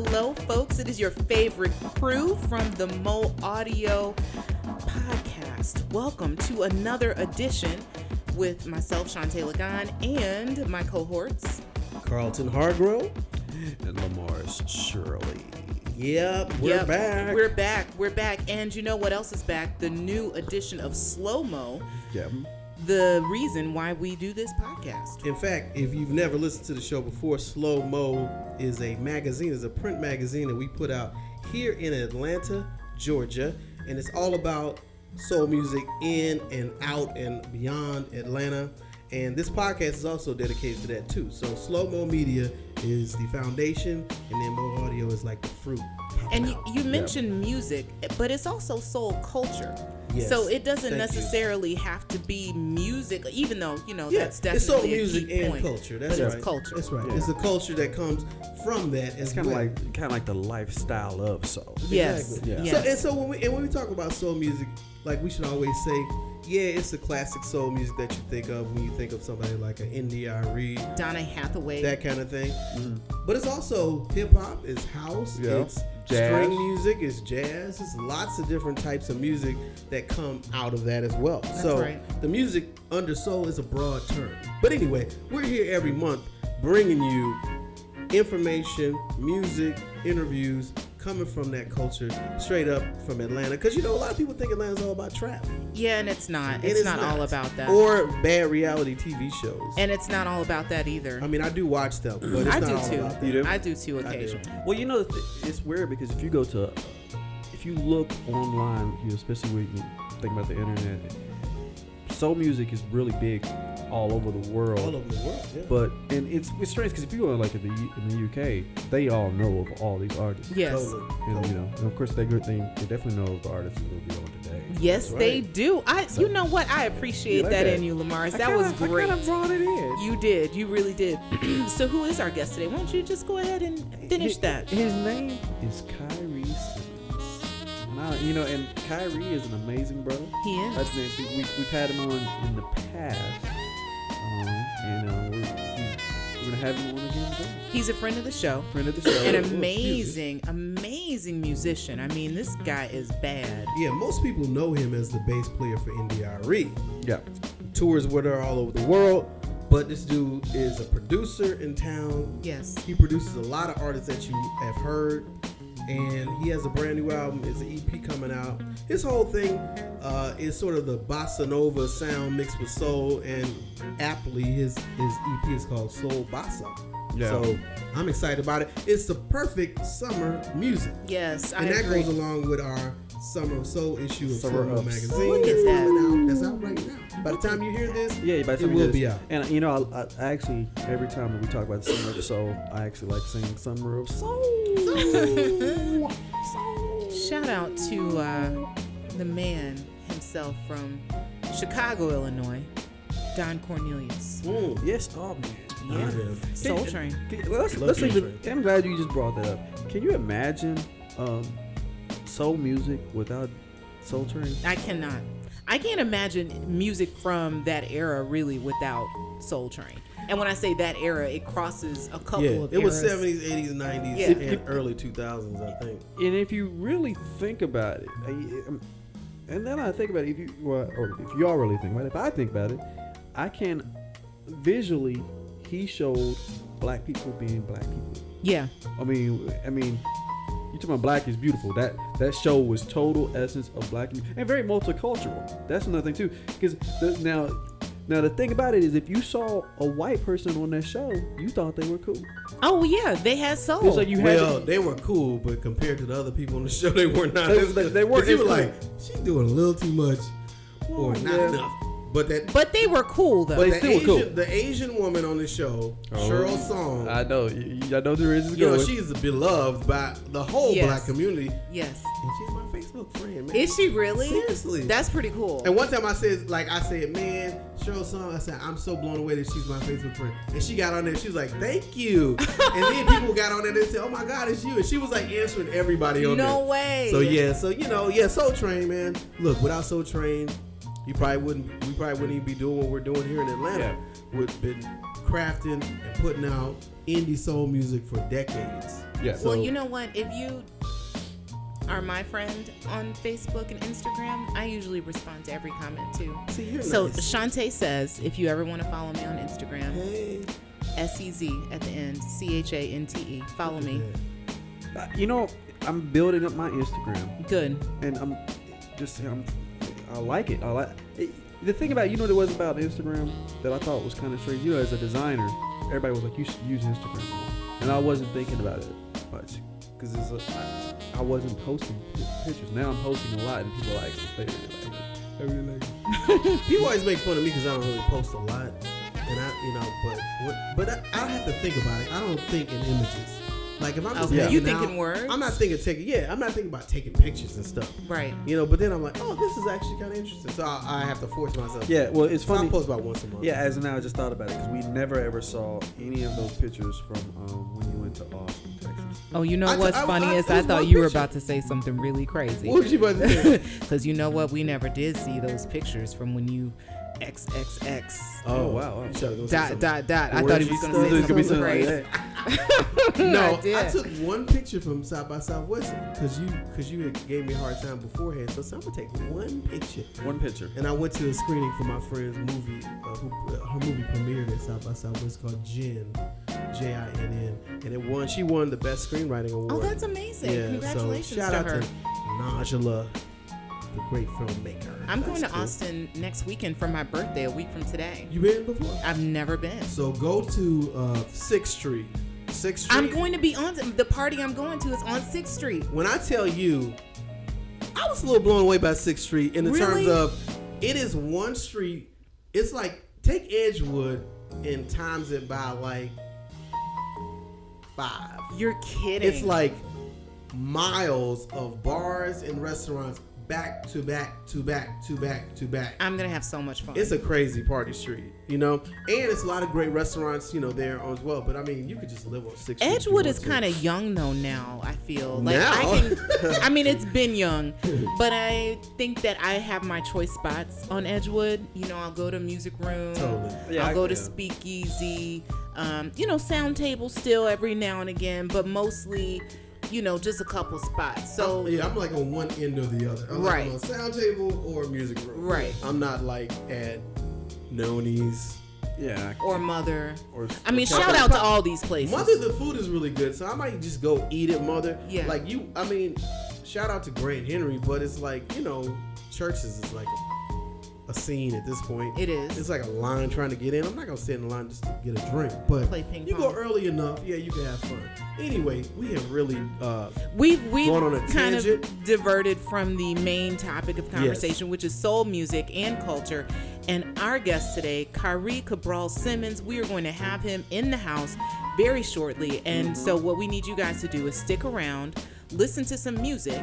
Hello, folks. It is your favorite crew from the Mo Audio podcast. Welcome to another edition with myself, Shantae Lagan, and my cohorts. Carlton Hargrove. and Lamar's Shirley. Yep, we're Yep, back. We're back. We're back. And you know what else is back? The new edition of Slow Mo, Yep. The reason why we do this podcast. In fact, if you've never listened to the show before, Slow Mo is a magazine, is a print magazine that we put out here in Atlanta, Georgia, and it's all about soul music in and out and beyond Atlanta. And this podcast is also dedicated to that too. So Slow Mo Media is the foundation, and then Mo Audio is like the fruit. Popping And you, you mentioned music, but it's also soul culture. Yes. So it doesn't Thank you. necessarily have to be music, even though you know Yeah, that's it's soul definitely a music key and point. culture. That's right. it's culture. That's right. Yeah. It's the culture that comes from that as It's kind of like kind of like the lifestyle of soul. Yes. Exactly. Yeah. Yes. So and so when we and when we talk about soul music, like we should always say, yeah, it's the classic soul music that you think of when you think of somebody like an India Reed, Donny Hathaway. that kind of thing. Mm-hmm. But it's also hip hop, it's house, Yeah. it's Jazz. string music, it's jazz, it's lots of different types of music that come out of that as well. so right. the music under soul is a broad term. But anyway, we're here every month bringing you information, music, interviews coming from that culture straight up from Atlanta. Because you know, a lot of people think Atlanta's all about trap. yeah, and it's not. And It's, not, all about that. Or bad reality TV shows. and it's not all about that either. I mean, I do watch them, but it's I not do all too. about that. You do? I do too I do. occasionally. Well, you know, it's weird because if you go to, if you look online, you know, especially when you think about the internet, soul music is really big all over the world. All over the world, yeah. But and it's it's strange because if you go like in the in the UK, they all know of all these artists. Yes. Totally. And you know, and of course they good thing they definitely know of the artists that will be on today. Yes, That's they do. I, you know what? I appreciate like that, that? in you, Lamar. That was kinda- I great. kinda brought it in. You did. You really did. so, who is our guest today? Why don't you just go ahead and finish Hi- that? His name is Kyrie Simmons. Now, you know, and Kyrie is an amazing brother. He is. That's been, we, we've had him on in the past. Um, and uh, we're, we- we're going to have him on again today. He's a friend of the show. Friend of the show. An excuse me. amazing, amazing musician. I mean, this guy is bad. yeah, most people know him as the bass player for India.Arie. Yeah. Tours with her all over the world. But this dude is a producer in town. Yes. He produces a lot of artists that you have heard. And he has a brand new album. It's an EP coming out. His whole thing uh, is sort of the bossa nova sound mixed with soul. And aptly, his, his EP is called Soul Bossa. Yeah. So I'm excited about it. It's the perfect summer music. Yes, I And that agree. goes along with our Summer of Soul issue of Summer Summer of magazine. Soul. Look at that's that. coming out. That's out right now. By the time you hear this, Yeah, by the time it time will we be do out. And you know, I, I actually every time that we talk about Summer of Soul, I actually like singing Summer of Soul. Shout out to uh, the man himself from Chicago, Illinois, Don Cornelius. Mm. Yes, oh man. Yeah. Yeah. Soul Train. Can- let's let's Soul even. I'm glad you just brought that up. Can you imagine um, soul music without Soul Train? I cannot. I can't imagine music from that era really without Soul Train. And when I say that era, it crosses a couple Yeah, of it was 70s, 80s, 90s, Yeah. and early 2000s, I think. And if you really think about it, I, um, and then I think about it, if you well, or if y'all really think about it, if I think about it, I can visually he showed black people being black people. Yeah. I mean, I mean, you talking about black is beautiful. That that show was total essence of black and very multicultural. That's another thing too, because now. Now the thing about it is, if you saw a white person on that show, you thought they were cool. Oh yeah, they had soul. It's like you had well, to- they were cool, but compared to the other people on the show, they were not. They- they- they weren't 'Cause you were cool. like, she's doing a little too much, or not yeah. enough. But that, but they were cool though. But the they still were Asian, cool. the Asian woman on the show, oh. Cheryl Song, I know, you, you- I know there is you know, she's beloved by the whole Yes. black community, yes. and she's my Facebook friend, man. Is she really? Seriously. That's pretty cool. And one time I said, like I said, man, Cheryl Song, I said, I'm so blown away that she's my Facebook friend. And she got on there, she was like, thank you. and then people got on there and said, oh my God, it's you. And she was like answering everybody on there. no way. So yeah, so you know, yeah, Soul Train, man. Look, without Soul Train, you probably wouldn't. We probably wouldn't even be doing what we're doing here in Atlanta. Would been crafting and putting out indie soul music for decades. Yeah. well, you know what? If you are my friend on Facebook and Instagram, I usually respond to every comment too. See, So nice. Shantae says, if you ever want to follow me on Instagram, Hey, S E Z at the end, C H A N T E. Follow me. Uh, you know, I'm building up my Instagram, Good. and I'm just I'm, I like it. I like it, the thing about you know what it was about Instagram that I thought was kind of strange. You know, as a designer, everybody was like, "You should use Instagram," more." and I wasn't thinking about it much because I a, I, I wasn't posting pictures. Now I'm posting a lot, and people are like, "They really like. I really like it." People always make fun of me because I don't really post a lot, and I, you know, but what, but I, I have to think about it. I don't think in images. Like if I'm just Okay. hanging You think out, words? I'm not thinking taking. Yeah, I'm not thinking about taking pictures and stuff. Right. You know, but then I'm like, oh, this is actually kind of interesting. So I, I have to force myself. Yeah, well, it's so I funny. post about once a month. Yeah, as of now, I just thought about it because we never ever saw any of those pictures from um, when you went to Austin, Texas. Oh, you know I- what's I- funny I- is it I thought one you were about to say something really crazy. What was you about to say? Because you know what? We never did see those pictures from when you XXX. Oh, wow. You should've gone say Dot, dot, dot. I thought he was going to say It could be something something crazy. like that. No, I I, took one picture from South by Southwest because you because you gave me a hard time beforehand. So I said, I'm gonna take one picture. One picture. And I went to a screening for my friend's movie. Uh, who, uh, her movie premiered at South by Southwest called Jinn, J I N N, and it won. She won the best screenwriting award. Oh, that's amazing. yeah. Congratulations so shout to out her. to Nijla, the great filmmaker. I'm going to cool. Austin next weekend for my birthday, a week from today. You been before? I've never been. So go to uh, Sixth Street. Sixth Street. I'm going to be on the party I'm going to is on 6th Street. when I tell you, I was a little blown away by Sixth Street in the terms of it is one street. It's like take Edgewood and times it by like five. You're kidding. It's like miles of bars and restaurants back to back to back to back to back. I'm going to have so much fun. It's a crazy party street, you know, and it's a lot of great restaurants, you know, there as well. But I mean, you could just live on Sixth Street. if you Edgewood is kind of young though now. I feel like Now? I can. I mean, it's been young, but I think that I have my choice spots on Edgewood. You know, I'll go to Music Room. Totally. Yeah, I'll I- go to. Speakeasy. Um, you know, Sound Table still every now and again, but mostly, you know, just a couple spots. So I'm- yeah, I'm like on one end or the other. I'm Right. like on a sound table or music room. Right. I'm not like at Noni's. Yeah. or Mother. Or, I mean, shout out to all these places. Mother, the food is really good, so I might just go eat at Mother. Yeah. Like you, I mean, shout out to Grant Henry, but it's like you know, churches is like a, a scene at this point. It is. It's like a line trying to get in. I'm not gonna sit in the line just to get a drink, but Play ping you pong. go early enough, yeah, you can have fun. Anyway, we have really uh, We've we've on a kind tangent. of diverted from the main topic of conversation, which is soul music and culture. And our guest today, Kyrie Cabral Simmons, we are going to have him in the house very shortly. And so, what we need you guys to do is stick around, listen to some music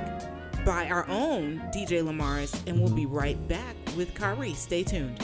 by our own DJ Lamaris, and we'll be right back with Kyrie. Stay tuned.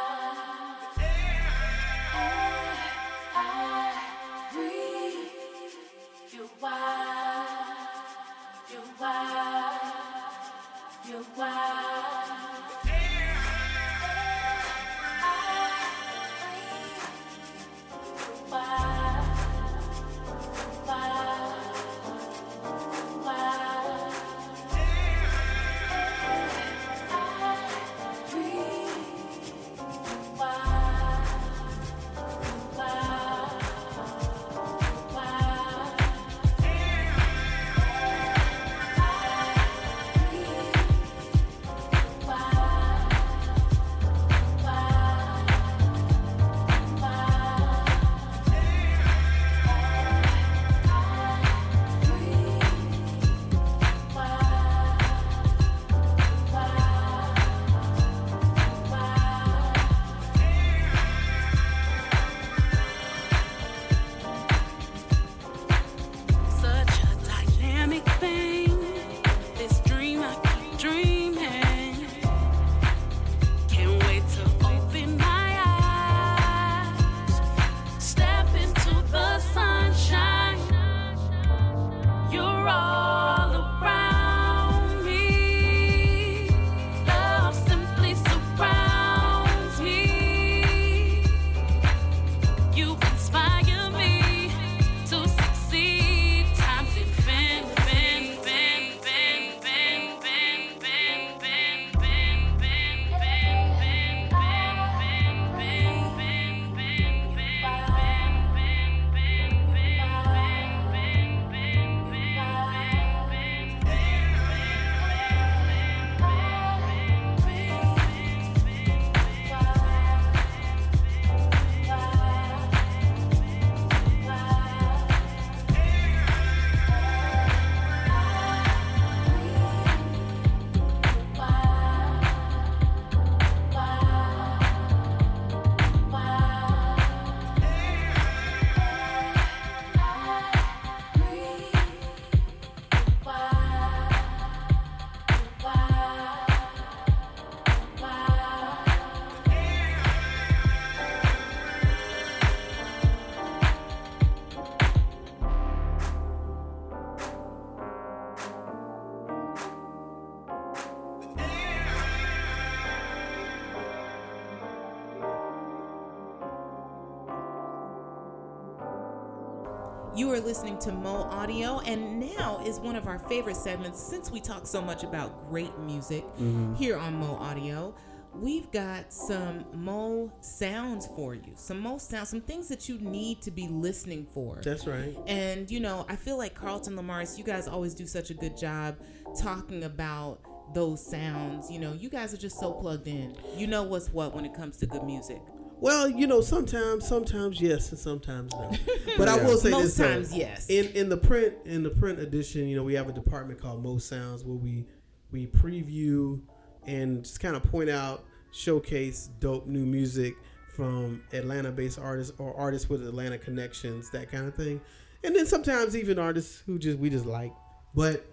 listening to Mo Audio, and now is one of our favorite segments since we talk so much about great music mm-hmm. here on Mo Audio. We've got some Mo sounds for you, some Mo sounds, some things that you need to be listening for. That's right. And you know, I feel like Carlton Lamars, you guys always do such a good job talking about those sounds. You know, you guys are just so plugged in. You know what's what when it comes to good music. Well, you know, sometimes, sometimes yes, and sometimes no. But I will say Most this: though. times, yes. In in the print in the print edition, you know, we have a department called Most Sounds where we we preview and just kind of point out, showcase dope new music from Atlanta-based artists or artists with Atlanta connections, that kind of thing. And then sometimes even artists who just we just like. But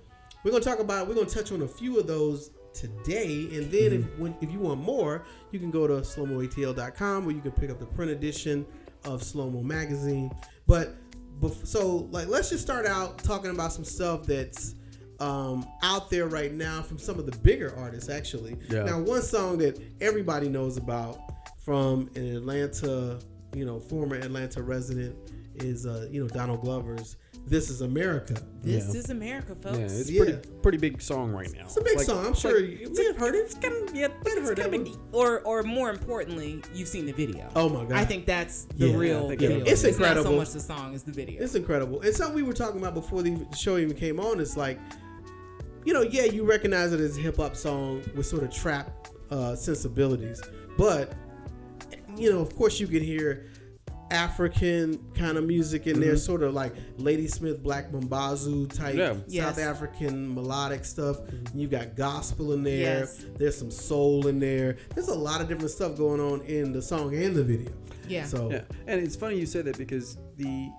we're gonna talk about we're gonna touch on a few of those today. And then if when, if you want more you can go to slowmoatl.com where you can pick up the print edition of slowmo magazine. But bef- so like let's just start out talking about some stuff that's um, out there right now from some of the bigger artists actually. Yeah. now one song that everybody knows about from an atlanta you know former atlanta resident is uh, you know donald glover's this is america This Yeah. is America, folks. Yeah, it's Yeah. pretty pretty big song right now. it's a big Like- song i'm sure like- you may have heard it It's kind of yeah, I've heard it's that kind one. of or or more importantly, you've seen the video. Oh my God. I think that's the Yeah, real I think deal. it is. It's not incredible. so much the song as the video. It's incredible. And something we were talking about before the show even came on is like, you know, yeah, you recognize it as a hip hop song with sort of trap uh, sensibilities, but you know, of course, you can hear African kind of music in there, mm-hmm. sort of like Ladysmith Black Mambazo type Yeah. South Yes. African melodic stuff. Mm-hmm. You've got gospel in there. Yes. There's some soul in there. There's a lot of different stuff going on in the song and the video. Yeah. So Yeah, and it's funny you said that because the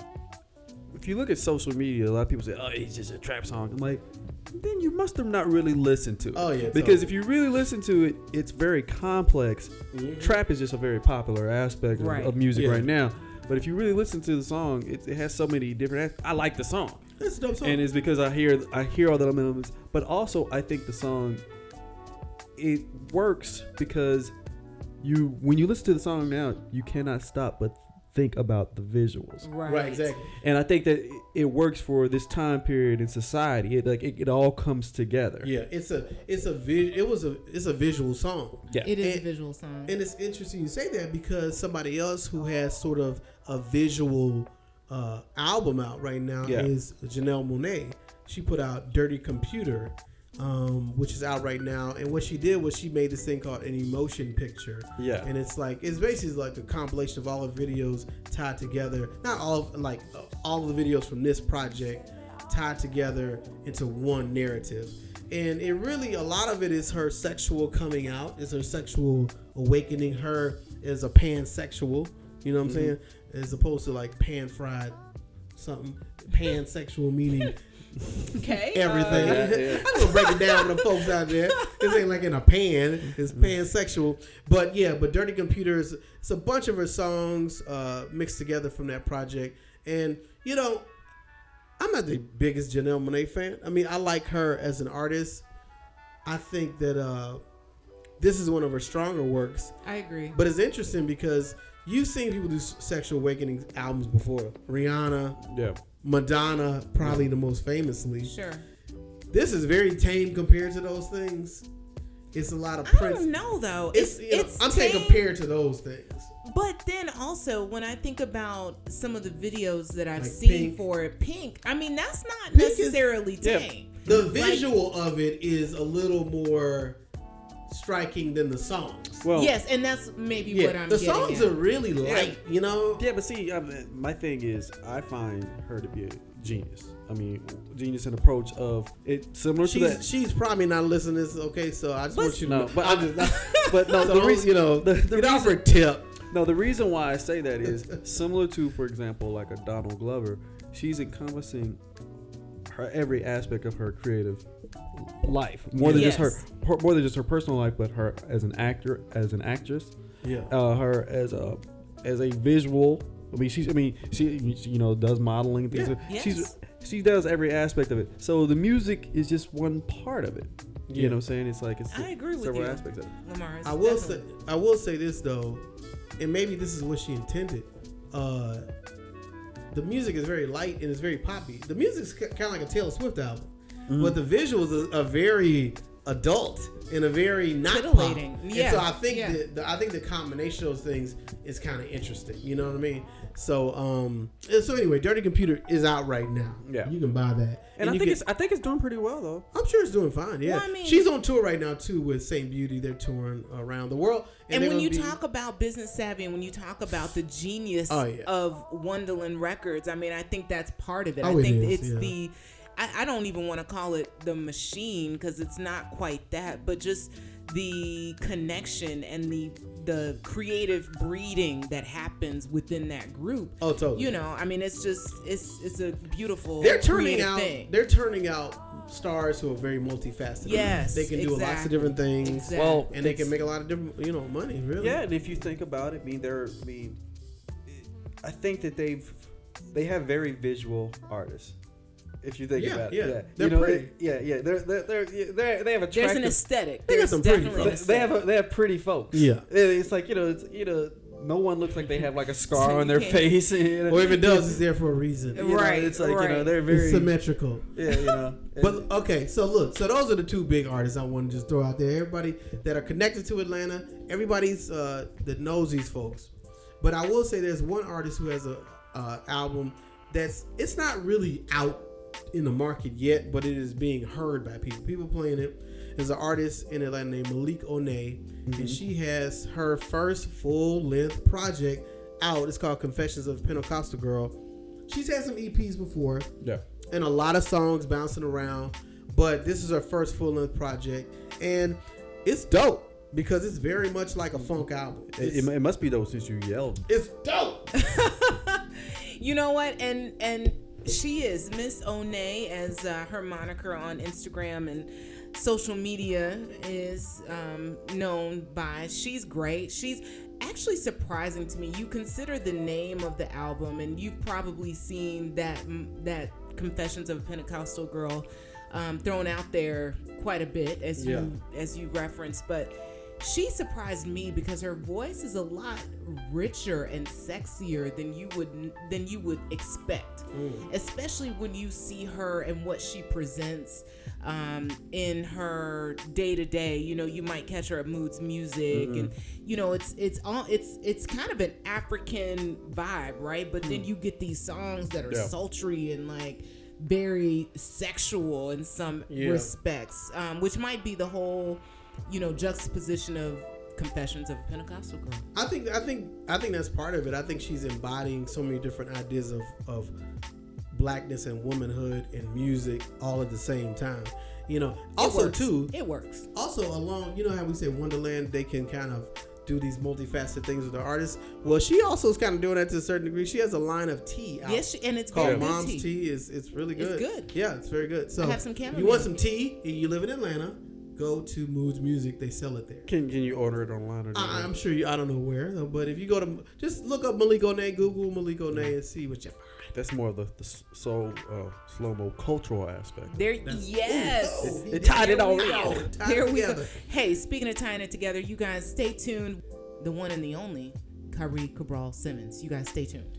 if you look at social media, a lot of people say, "Oh, it's just a trap song." I'm like, then you must have not really listened to it. Oh, yeah, because totally. if you really listen to it, it's very complex. Mm-hmm. Trap is just a very popular aspect of, Right. of music Yeah. right now. But if you really listen to the song, it, it has so many different. as- I like the song, it's a dope song. and it's because I hear I hear all the elements. But also, I think the song it works because you when you listen to the song now, you cannot stop but think about the visuals. right. right, exactly. And I think that it- it works for this time period in society. It like it, it all comes together. Yeah, it's a it's a vi- it was a it's a visual song. Yeah. It is a visual song. And it's interesting you say that because somebody else who has sort of a visual uh, album out right now Yeah. is Janelle Monáe. She put out Dirty Computer, um, which is out right now. And what she did was she made this thing called an emotion picture. Yeah. And it's like it's basically like a compilation of all the videos tied together. Not all of, like all of the videos from this project tied together into one narrative. And it really a lot of it is her sexual coming out, is her sexual awakening. Her as a pansexual, you know what I'm saying, as opposed to like pan fried something. Pansexual meaning okay. everything. uh, yeah, yeah. I'm gonna break it down for the folks out there. This ain't like in a pan. It's pansexual. But yeah, but Dirty Computers. It's a bunch of her songs uh, mixed together from that project. And you know, I'm not the biggest Janelle Monáe fan. I mean, I like her as an artist. I think that uh, this is one of her stronger works. I agree. But it's interesting because you've seen people do sexual awakening albums before. Rihanna, Yeah. Madonna, probably the most famously. Sure. This is very tame compared to those things. It's a lot of I Prince. don't know though. It's, It's you know, it's I'm saying tame, compared to those things. But then also when I think about some of the videos that I've Like seen Pink. for it, Pink. I mean that's not Pink is- necessarily Yeah. tame. The visual of it is a little more striking than the songs. Well, yes, and that's maybe what I'm the songs at. are really light, you know. Yeah, but see, I mean, my thing is, I find her to be a genius. I mean, genius in approach of it similar to She's that. she's probably not listening to this. Okay, so I just But- want you to No, know. but I'm I- just but no, so the reason you know the, the get off reason, her tip. no, the reason why I say that is similar to, for example, like a Donald Glover. She's encompassing her every aspect of her creative life, more than just her, her, more than just her personal life, but her as an actor, as an actress, Yeah. uh, her as a as a visual. I mean, she's. I mean, she she, you know does modeling and things. Yeah. She's Yes. she does every aspect of it. So the music is just one part of it. You Yeah. know what I'm saying? It's like it's I agree with several you. aspects of it. Lamar. it's I will say I will say this though, and maybe this is what she intended. Uh, the music is very light and it's very poppy. The music's kind of like a Taylor Swift album, Mm-hmm. but the visuals are, are very adult. in a very not Titillating. pop. Yeah, And so I think yeah. that the, I think the combination of those things is kind of interesting. You know what I mean? So um, so anyway, Dirty Computer is out right now. Yeah. you can buy that. And, I think can- it's I think it's doing pretty well though. I'm sure it's doing fine. Yeah, Well, I mean- she's on tour right now too with Saint Beauty. They're touring around the world. And they're when you be- talk about business savvy and when you talk about the genius Oh, yeah. of Wondaland Records, I mean, I think that's part of it. Oh, I think is, it's yeah. the, I, I don't even want to call it the machine because it's not quite that, but just the connection and the the creative breeding that happens within that group. Oh, totally. You know, I mean, it's just it's it's a beautiful. they're turning out Thing. they're turning out stars who are very multifaceted. Yes, they can do lots of different things. Exactly. Well, and they can make a lot of different, you know, money. Really. Yeah, and if you think about it, I mean, they're, I mean, I think that they've, they have very visual artists. If you think Yeah, about it, yeah, They're you know, pretty. they- yeah, yeah, they're they're they're, they're they have There's attractive. an aesthetic. They got some pretty folks. they have a, they have pretty folks. Yeah. It's like you know, it's you know, no one looks like they have like a scar So on their face. You know? Or if it does, it's there for a reason. You know, Right, it's like you know they're It's very symmetrical. yeah, you know. But okay, so look, so those are the two big artists I want to just throw out there. Everybody that are connected to Atlanta, everybody's uh, that knows these folks. But I will say there's one artist who has a uh, album that's it's not really out in the market yet, but it is being heard by people. People playing it. There's an artist in Atlanta named Malik Onay, and mm-hmm. she has her first full length project out. It's called Confessions of a Pentecostal Girl. She's had some EPs before yeah. and a lot of songs bouncing around. But this is her first full length project, and it's dope because it's very much like a funk album. It, it, it must be though since you yelled. it's dope. You know what? And and she is Miss Onay as uh, her moniker on Instagram and social media is um, known by. She's great. She's actually surprising to me. You consider the name of the album, and you've probably seen that that Confessions of a Pentecostal Girl um, thrown out there quite a bit as you as you referenced, but she surprised me because her voice is a lot richer and sexier than you would than you would expect. Especially when you see her and what she presents um, in her day to day you know you might catch her at moods music and you know it's it's all it's it's kind of an african vibe right? But then you get these songs that are Yeah. sultry and like very sexual in some Yeah. respects um, which might be the whole you know juxtaposition of confessions of a pentecostal girl I think I think I think that's part of it. I think she's embodying so many different ideas of of blackness and womanhood and music all at the same time. You know, also works. too, it works also along you know how we say wondaland they can kind of do these multifaceted things with the artist well she also is kind of doing that to a certain degree she has a line of tea out yes she, and it's called mom's tea. tea, is it's really good. It's good yeah it's very good so I have some you want some tea you live in atlanta go to moods music they sell it there Can can you order it online or? I, I'm sure you. I don't know where though, but if you go to just look up Malik Onay, Google Malik Onay, and see what you find. That's more of the, the s- soul uh, slow mo cultural aspect. There, yes. Oh, It tied it all we in. go. Tied There it we go. together. Hey, speaking of tying it together, you guys stay tuned. The one and the only Kyrie Cabral Simmons. You guys stay tuned.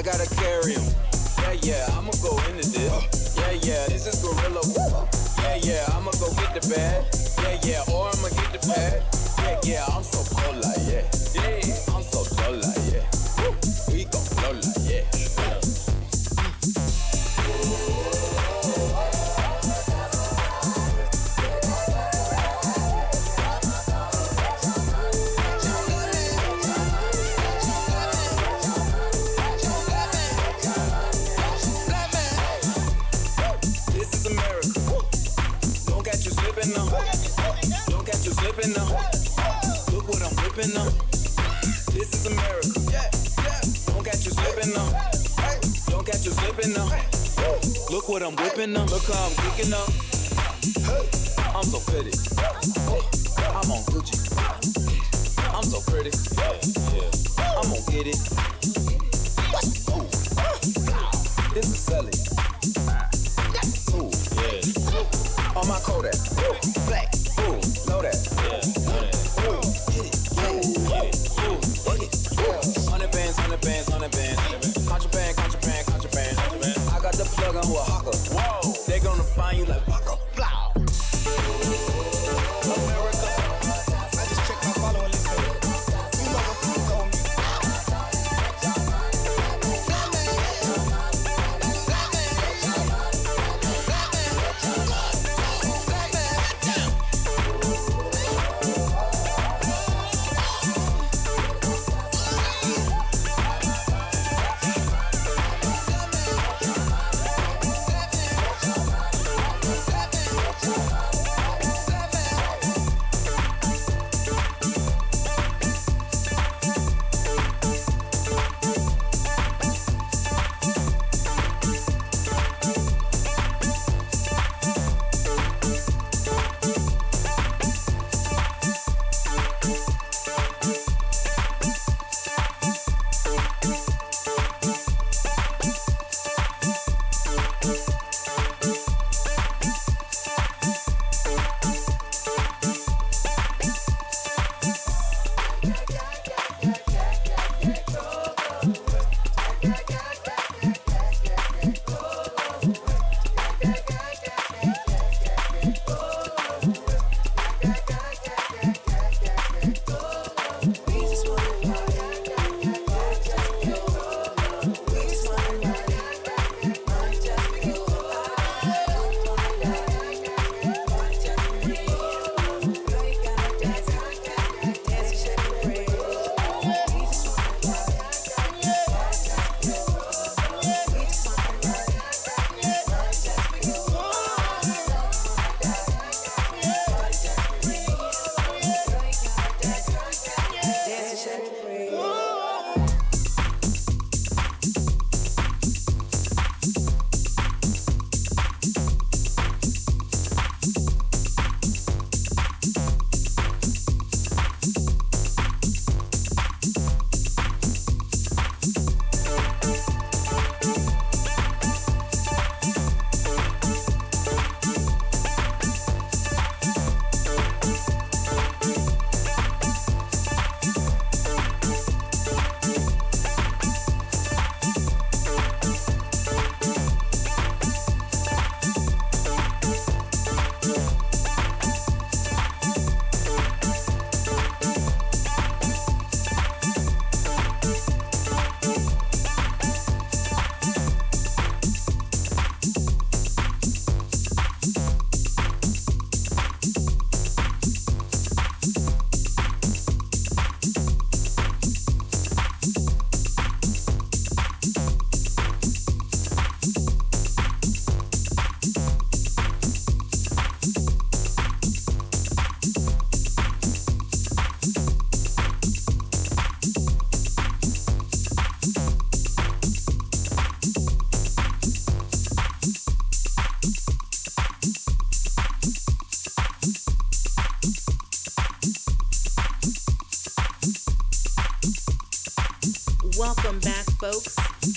I gotta carry him. Yeah, yeah, I'ma go into this. Yeah, yeah, this is Gorilla. Yeah, yeah, I'ma go get the bag. Yeah, yeah, or I'ma get the pad. Yeah, yeah, I'm so cold like yeah. Yeah, Don't catch you slipping now. whipping them. This is America. Don't catch you slipping now. Don't catch you slipping now. Look what I'm whipping up. Look how I'm kicking up. I'm so pretty. I'm on Gucci. I'm so pretty. I'm gonna get it. This is Sully. Ooh. On my Kodak. Black. Ooh. Know that. I got on who a hawker. Whoa. They gonna find you like Waka. Welcome back, folks.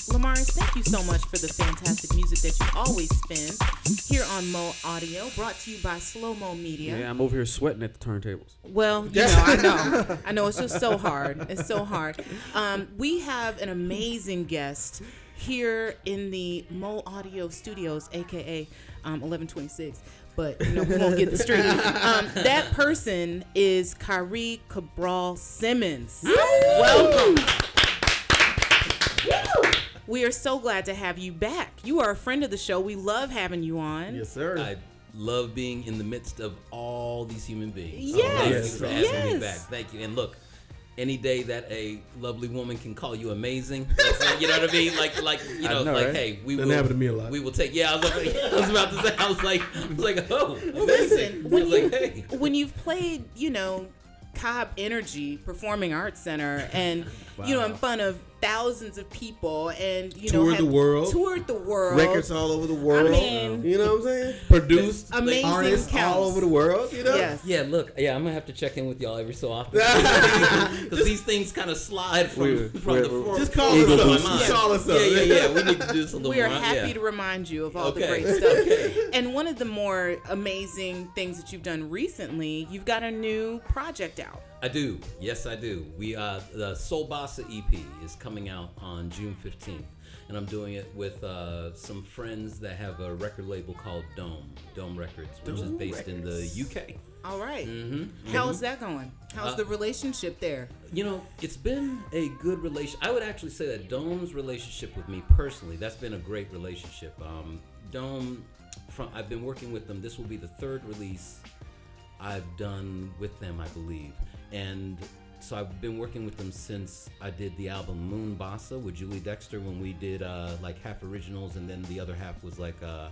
Lamaris, thank you so much for the fantastic music that you always spin here on Mo Audio, brought to you by Slow Mo Media. Yeah, I'm over here sweating at the turntables. Well, you know, I know. I know it's just so hard. It's so hard. Um, we have an amazing guest here in the Mo Audio Studios, aka um, 1126. But you know, we won't get the street. Um, that person is Khari Cabral Simmons. Welcome. We are so glad to have you back. You are a friend of the show. We love having you on. Yes, sir. I love being in the midst of all these human beings. So Yes, thank you for asking yes. me back. Thank you. And look, any day that a lovely woman can call you amazing, that's- you know what I mean? Like, like you know, know, like, right? hey, we Doesn't will. happen to me a lot. We will take. Yeah, I was, like, I was about to say. I was like, I was like, oh, Well, listen, when was you like, hey. when you've played, you know, Cobb Energy Performing Arts Center, and you know, in front of thousands of people, and you know, Toured the world. toured the world, Records all over the world. I mean- you know what I'm saying? Produced Amazing artists counts. all over the world. You know. Yes. Yeah, look, yeah, I'm gonna have to check in with y'all every so often because these things kind of slide from, We're- from we're- the we're- Just call forefront us my up. mind. Just call us up. Yeah, yeah, yeah. We need to do this a little we are more. happy yeah. to remind you of all the great stuff. And one of the more amazing things that you've done recently, you've got a new project out. I do. Yes, I do. We uh, the Soul Bossa EP is coming out on June 15th, and I'm doing it with uh, some friends that have a record label called Dome Dome Records, which is based in the UK. All right. Mm-hmm. How's that going? How's Uh, the relationship there? You know, it's been a good relation. I would actually say that Dome's relationship with me personally, that's been a great relationship. Um, Dome, from I've been working with them. This will be the third release I've done with them, I believe, and so I've been working with them since I did the album Moon Bossa with Julie Dexter when we did uh, like half originals and then the other half was like uh,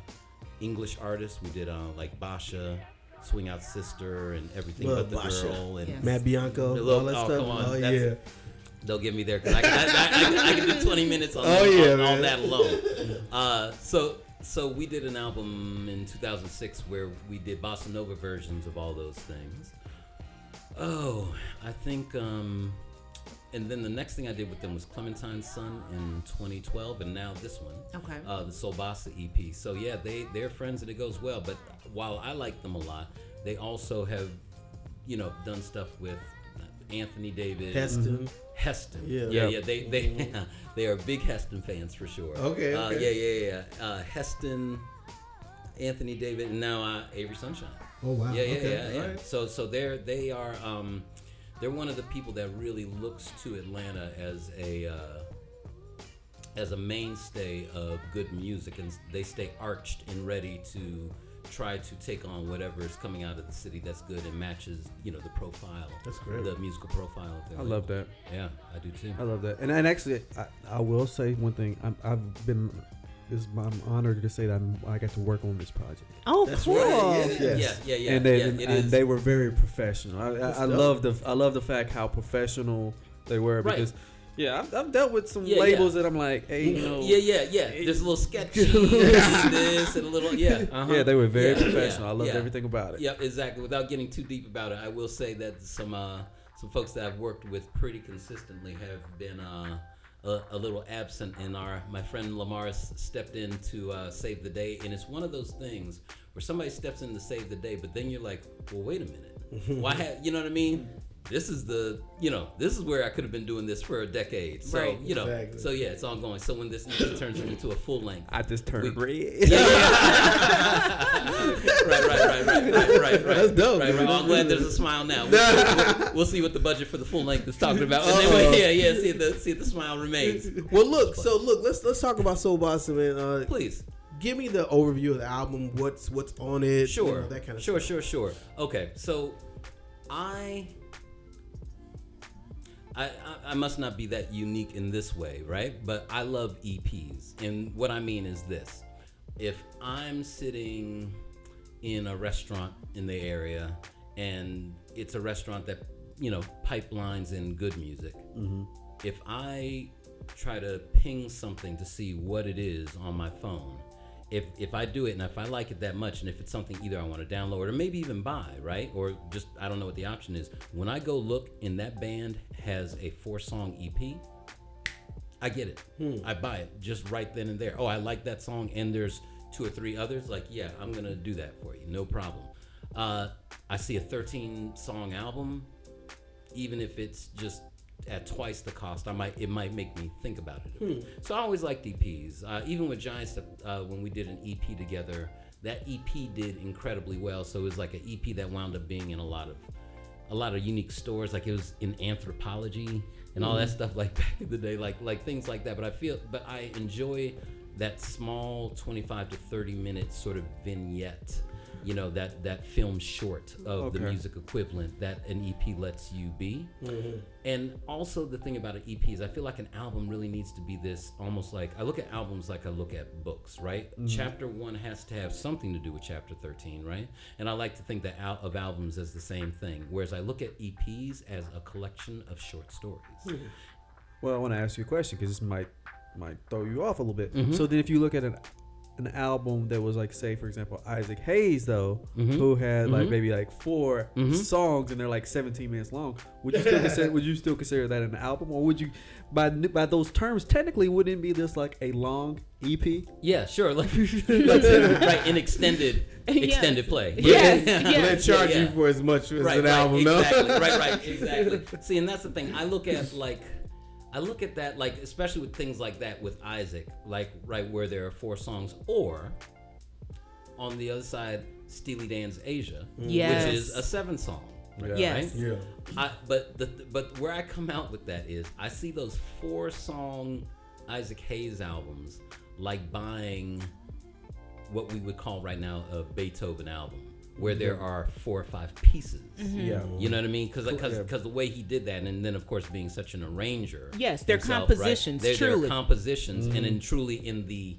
English artists. We did uh, like Basia, Swing Out Sister, and everything Love but the Basia. girl and Yes. Matt Bianco, The little- all that oh, stuff. come on, Oh that's- yeah. They'll get me there because I, can- I, I, I, can- I can do 20 minutes on, Oh, that, yeah, on, on that alone. Uh, so so we did an album in 2006 where we did bossa nova versions of all those things. Oh, I think. Um, and then the next thing I did with them was Clementine's Son in 2012, and now this one, Okay. uh, the Soul Bossa EP. So yeah, they they're friends and it goes well. But while I like them a lot, they also have, you know, done stuff with Anthony David, Heston. Heston. Yeah. yeah, Yeah. yeah. They they they are big Heston fans for sure. Okay, Uh, okay. yeah, yeah, yeah. Uh, Heston, Anthony David, and now uh, Avery Sunshine. Oh wow. Yeah, yeah, okay. yeah, yeah. all right. So so they're they are um, they're one of the people that really looks to Atlanta as a uh, as a mainstay of good music, and they stay arched and ready to try to take on whatever is coming out of the city that's good and matches you know the profile. That's great. The musical profile of I label. love that. Yeah, I do too. I love that. And, and actually, I, I will say one thing. I'm, I've been, is I'm honored to say that I'm, I got to work on this project. Oh, That's cool. right, Yeah, Yes. yeah, yeah, yeah. and they, yeah, and, it is. they were very professional. I, I, I love the I love the fact how professional they were Right. because yeah, I've, I've dealt with some Yeah, labels yeah. that I'm like, hey, you know, Yeah, yeah, yeah. There's a little sketchy and this and a little yeah. Uh-huh. yeah, they were very Yeah, professional. yeah, I loved yeah. everything about it. Yep, exactly. Without getting too deep about it, I will say that some uh, some folks that I've worked with pretty consistently have been uh, a, a little absent. And our my friend Lamar's stepped in to uh, save the day, and it's one of those things where somebody steps in to save the day, but then you're like, well, wait a minute, why? Ha-, you know what I mean? This is the, you know, this is where I could have been doing this for a decade. So, Right. you know, Exactly. so yeah, it's ongoing. So when this turns into a full length, I just turned We- red. right, right, right, right, right, right, right. That's dope, Right, right. I'm glad there's a smile now. We'll, we'll, we'll see what the budget for the full length is talking about. And then Uh-oh. yeah, yeah. See if the see if the smile remains. Well, look. So look. Let's let's talk about Soul Bossa, man. Uh, Please. give me the overview of the album. What's what's on it? you Sure. know, that kind of sure, stuff. sure, sure. Okay, so I, I, I I must not be that unique in this way, right? But I love EPs, and what I mean is this: if I'm sitting in a restaurant in the area, and it's a restaurant that you know pipelines in good music, mm-hmm. if I try to ping something to see what it is on my phone, if if I do it and if I like it that much, and if it's something either I want to download or maybe even buy, right? Or just I don't know what the option is. When I go look and that band has a four song EP, I get it. I buy it just right then and there. Oh, I like that song, and there's two or three others. Like, yeah, I'm gonna do that for you, no problem. Uh, I see a 13 song album, even if it's just at twice the cost, I might it might make me think about it. bit. So I always liked EPs. Uh, even with Giants, uh, when we did an EP together, that EP did incredibly well. So it was like an EP that wound up being in a lot of a lot of unique stores. Like it was in Anthropologie and all that stuff. Like back in the day, like like things like that. But I feel, but I enjoy that small 25 to 30 minute sort of vignette you know that that film short of the music equivalent that an EP lets you be. Mm-hmm. And also the thing about an EP is I feel like an album really needs to be this almost like I look at albums like I look at books, right? Mm-hmm. Chapter 1 has to have something to do with chapter 13, right? And I like to think that out of albums as the same thing, whereas I look at EPs as a collection of short stories. Hmm. Well, I want to ask you a question because this might might throw you off a little bit. Mm-hmm. So then, if you look at an an album that was like, say, for example, Isaac Hayes, though, Mm-hmm. who had like maybe like 4 songs and they're like 17 minutes long, would you still consider would you still consider that an album, or would you, by by those terms, technically, wouldn't it be this like a long E EP? Yeah, sure. Like, like, right, in extended extended play. Yes, Yeah. yes. They charge Yeah, you for as much as right, an right, album, no? exactly, right, right, exactly. See, and that's the thing. I look at like, I look at that like, especially with things like that with Isaac, like right where there are four songs, or on the other side, Steely Dan's Aja, Yes. which is a seven song. Right? Yes. Yeah. I, but the but where I come out with that is I see those four song Isaac Hayes albums like buying what we would call right now a Beethoven album, where there are four or five pieces. Mm-hmm. Yeah. You know what I mean? Because because Yeah. the way he did that, and then of course being such an arranger. Yes, they're himself, right? compositions, They're, they're truly. compositions, and in mm. truly in the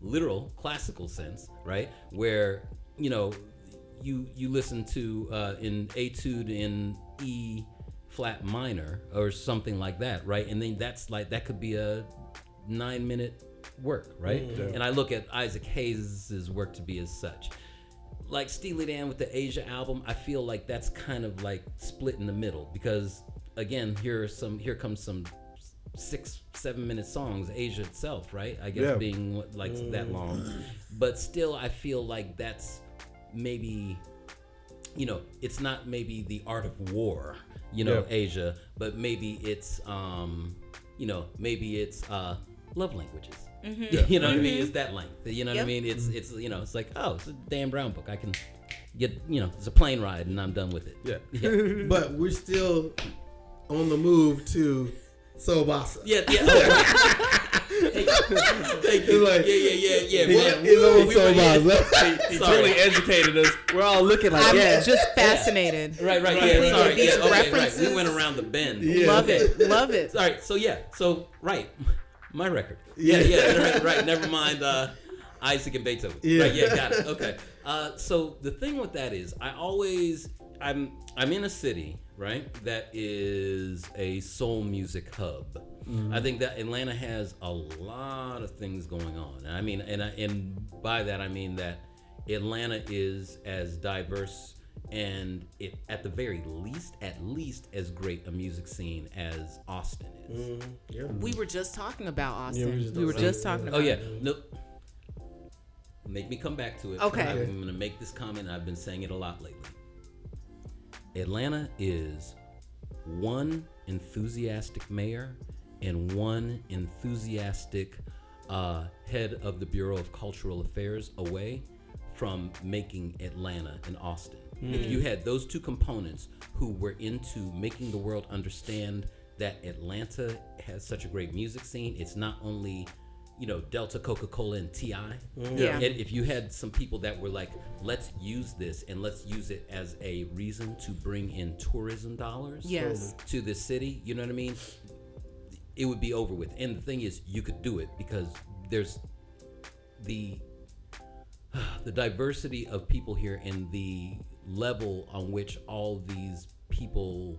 literal classical sense, right? Where you know you you listen to uh, in etude in E flat minor or something like that, right? And then that's like that could be a nine minute work, right? Mm. And I look at Isaac Hayes's work to be as such. Like Steely Dan with the Aja album, I feel like that's kind of like split in the middle because again, here are some here comes some six seven minute songs Aja itself right i guess Yeah. being what, like that long but still i feel like that's maybe you know it's not maybe the art of war you know Yeah. Aja but maybe it's um you know maybe it's uh love languages Mm-hmm. you know what i mean mm-hmm. it's that length you know what i mean it's it's you know it's like oh it's a dan brown book i can get you know it's a plane ride and i'm done with it Yeah. yeah But we're still on the move to Soul Bossa. yeah yeah Thank you. It's like- yeah, yeah, yeah, yeah. It's- Well, it's on we Soul were- He Sorry. totally educated us. We're all looking like, I'm yeah. just fascinated. Right, right, Completely. yeah. Sorry, These yeah, okay, right. references. We went around the bend. Yeah. Love it. Love it. All right, so yeah, so right, my record. Yeah, yeah, right, right. Never mind uh, Isaac and Beethoven. Yeah. Right, yeah, got it. Okay. Uh, so the thing with that is, I always, I'm, I'm in a city, right, that is a soul music hub. I think that Atlanta has a lot of things going on. And I mean, and I, and by that I mean that Atlanta is as diverse and it at the very least, at least as great a music scene as Austin is. Yeah. We were just talking about Austin. Yeah, we we, were talking just talking it. about Oh yeah, it. no. Make me come back to it. Okay. I'm gonna make this comment. I've been saying it a lot lately. Atlanta is one enthusiastic mayor and one enthusiastic uh, head of the Bureau of Cultural Affairs away from making Atlanta and Austin. If hmm. you had those two components who were into making the world understand that Atlanta has such a great music scene, it's not only you know Delta, Coca Cola, and Ti. Hmm. Yeah. And if you had some people that were like, let's use this and let's use it as a reason to bring in tourism dollars Yes. to the city, you know what I mean? It would be over with. And the thing is, you could do it because there's the the diversity of people here and the level on which all these people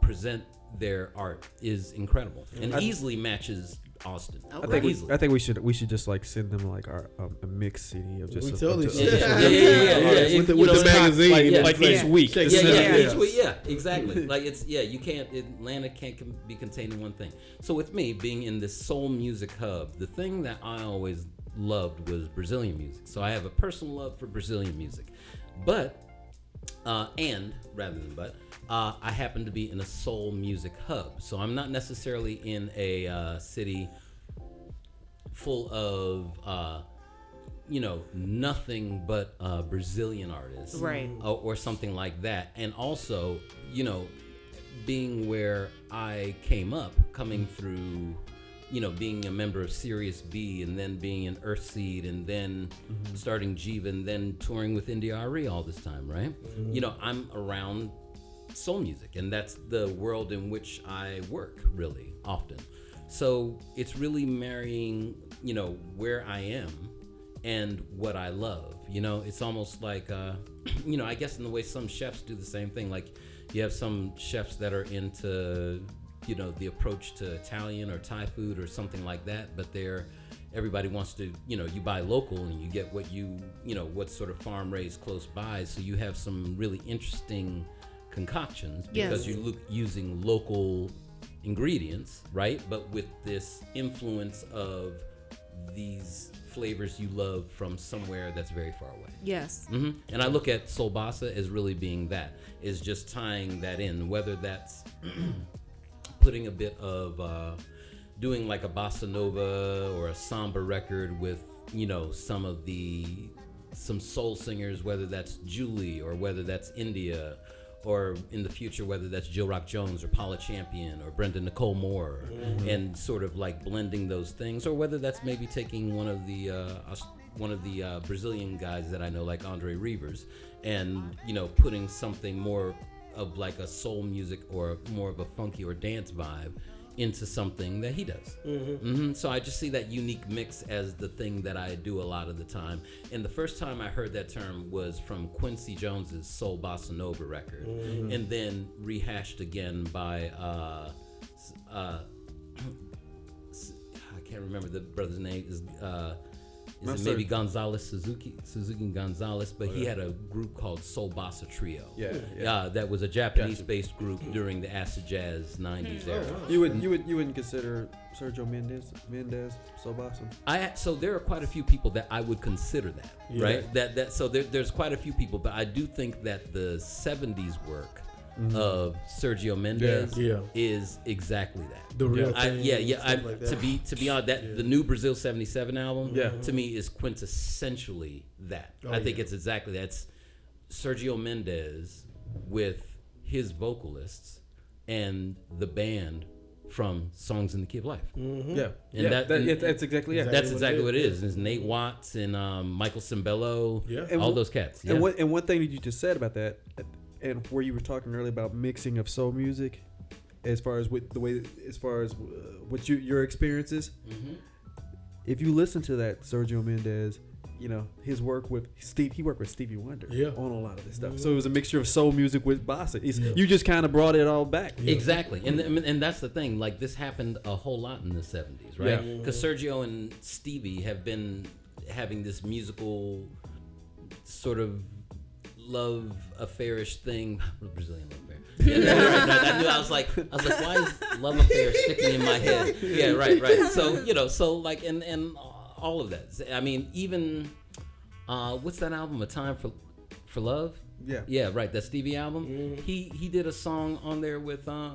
present their art is incredible and easily matches Austin. I think we. I think we should we should just like send them like our um, a mix CD of just We a totally bunch of- should. Yeah, yeah, yeah, yeah, yeah, yeah. With the, with know, the magazine. like- yeah, like Yeah. each week. Check Just yeah, yeah, each week, yeah, exactly. like it's yeah, you can't. Atlanta can't com- be contained in one thing. So with me being in this soul music hub, the thing that I always loved was Brazilian music. So I have a personal love for Brazilian music, but uh, and rather than but, uh, I happen to be in a soul music hub. So I'm not necessarily in a uh, city full of. Uh, you know, nothing but uh, Brazilian artists, Right. or, or something like that. And also, you know, being where I came up, coming through, you know, being a member of Sirius B and then being in Earthseed and then starting Jiva and then touring with India.Arie all this time, right? You know, I'm around soul music and that's the world in which I work really often. So it's really marrying, you know, where I am and what I love. You know, it's almost like, uh, you know, I guess in the way some chefs do the same thing. Like you have some chefs that are into, you know, the approach to Italian or Thai food or something like that, but they're everybody wants to, you know, you buy local and you get what you, you know, what sort of farm raised close by. So you have some really interesting concoctions because Yes. you're look, using local ingredients, right? But with this influence of these flavors you love from somewhere that's very far away. Yes. hmm And I look at Soul Bossa as really being that, is just tying that in, whether that's putting a bit of, uh, doing like a bossa nova or a samba record with, you know, some of the, some soul singers, whether that's Julie or whether that's India. Or in the future, whether that's Jill Rock Jones or Paula Champion or Brenda Nicole Moore, and sort of like blending those things, or whether that's maybe taking one of the uh, one of the uh, Brazilian guys that I know, like Andre Rivers, and you know, putting something more of like a soul music or more of a funky or dance vibe into something that he does. hmm So I just see that unique mix as the thing that I do a lot of the time. And the first time I heard that term was from Quincy Jones's Soul Bossa Nova record, and then rehashed again by. Uh, uh, I can't remember the brother's name. Is uh, is it maybe Gonzalez Suzuki Suzuki Gonzalez? But he had a group called Soul Bossa Trio. Yeah, yeah. Uh, that was a Japanese-based group during the acid jazz '90s era. You would you would you wouldn't consider Sergio Mendes Mendes so awesome? I so there are quite a few people that I would consider that, Yeah. right? That that so there, there's quite a few people, but I do think that the '70s work of Sergio Mendes Yeah. is exactly that. The real I, thing yeah, yeah. I, like to be to be honest, that the new Brazil '77 album, Yeah. to me is quintessentially that. Oh, I think yeah. it's exactly that's Sergio Mendes with his vocalists and the band from Songs in the Key of Life. Yeah, And yeah. that- that- and- it- that's exactly it. Exactly. That's what exactly what it is. is. It's Nate Watts and um, Michael Sembello. Yeah. And all wh- those cats. Yeah. And one and one thing that you just said about that, and where you were talking earlier about mixing of soul music, as far as with the way, as far as uh, what you your experiences, Mm-hmm. if you listen to that Sergio Mendes, you know his work with Steve, he worked with Stevie Wonder Yeah. on a lot of this stuff. So it was a mixture of soul music with bossa. Yeah. You just kind of brought it all back. Exactly, and th- and that's the thing. Like this happened a whole lot in the '70s, right? Yeah. Because Sergio and Stevie have been having this musical sort of love affairish thing. Brazilian love affair. Yeah, right, right. I knew. I was like, I was like, why is love affair sticking in my head? Yeah, right, right. So you know, so like, and and all of that. I mean, even uh, what's that album? A Time for for Love. Yeah. Yeah, right. That Stevie album. He he did a song on there with uh,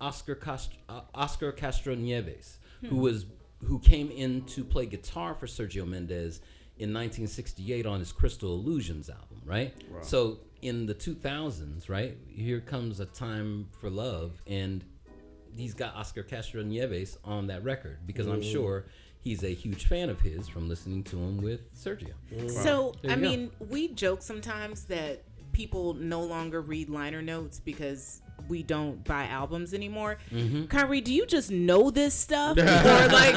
Oscar Cast- uh, Oscar Castro Neves, who was who came in to play guitar for Sergio Mendes in 1968 on his Crystal Illusions album, right? So in the 2000s, right? Here comes a time for love, and he's got Oscar Castro Neves on that record because I'm mm. sure he's a huge fan of his from listening to him with Sergio. Mm. So, I go. mean, we joke sometimes that people no longer read liner notes because we don't buy albums anymore. Mm-hmm. Khari, do you just know this stuff, or like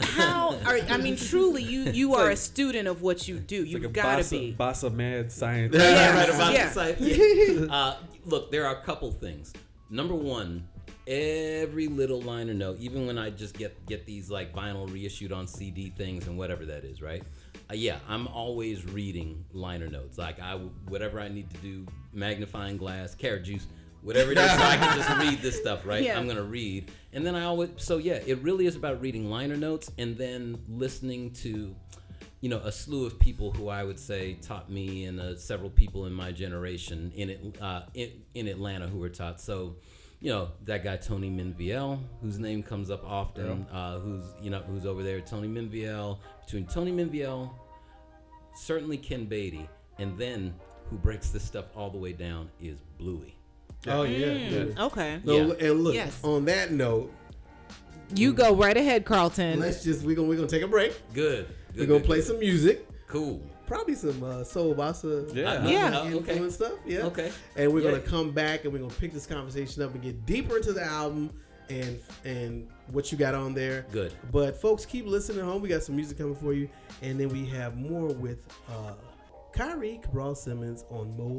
how? Are, I mean, truly, you you are a student of what you do. You've got to bossa, be. of mad science. Yeah, right about yeah. the site. Yeah. Uh, look, there are a couple things. Number one, every little liner note, even when I just get get these like vinyl reissued on CD things and whatever that is, right? Uh, yeah, I'm always reading liner notes. Like I, whatever I need to do, magnifying glass, carrot juice, whatever it is, so I can just read this stuff, right? Yeah. I'm gonna read, and then I always. So yeah, it really is about reading liner notes and then listening to you know, a slew of people who I would say taught me, and uh, several people in my generation in it uh, in, in Atlanta who were taught. So, you know, that guy Tony Minvielle, whose name comes up often, uh, who's you know who's over there. Tony Minvielle, between Tony Minvielle, certainly Ken Beatty, and then who breaks this stuff all the way down is Bluey. Oh yeah. yeah. Okay. So, Yeah. And look, Yes. on that note, You go right ahead, Carlton. Let's just we're gonna we're gonna take a break. Good. We're good gonna good, play good. some music. Cool. Probably some uh, soul bossa. Yeah. Uh, Yeah. okay. influence stuff. Yeah. Okay. And we're Yeah. gonna come back and we're gonna pick this conversation up and get deeper into the album and and what you got on there. Good. But folks, keep listening at home. We got some music coming for you, and then we have more with uh, Khari Cabral Simmons on Mo.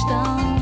知道。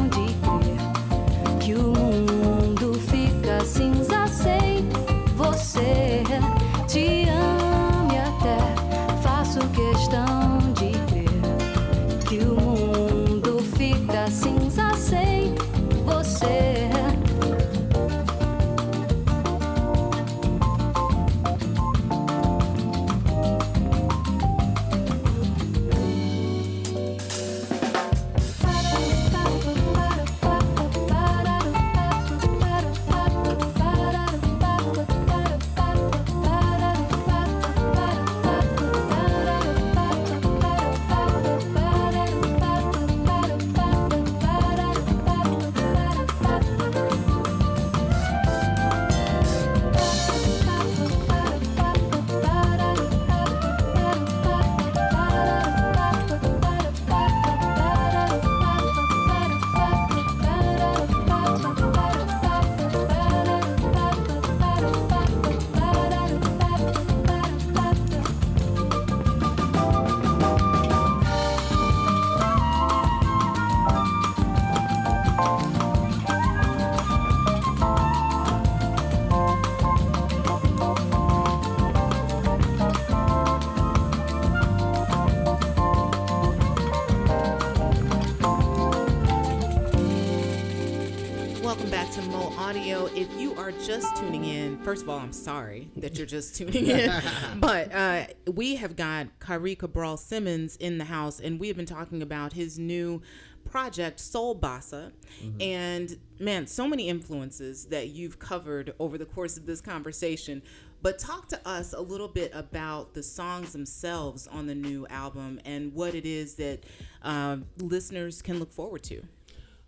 First of all, I'm sorry that you're just tuning in, but uh, we have got Khari Cabral Simmons in the house, and we have been talking about his new project, Soul Bossa. And man, so many influences that you've covered over the course of this conversation. But talk to us a little bit about the songs themselves on the new album and what it is that uh, listeners can look forward to.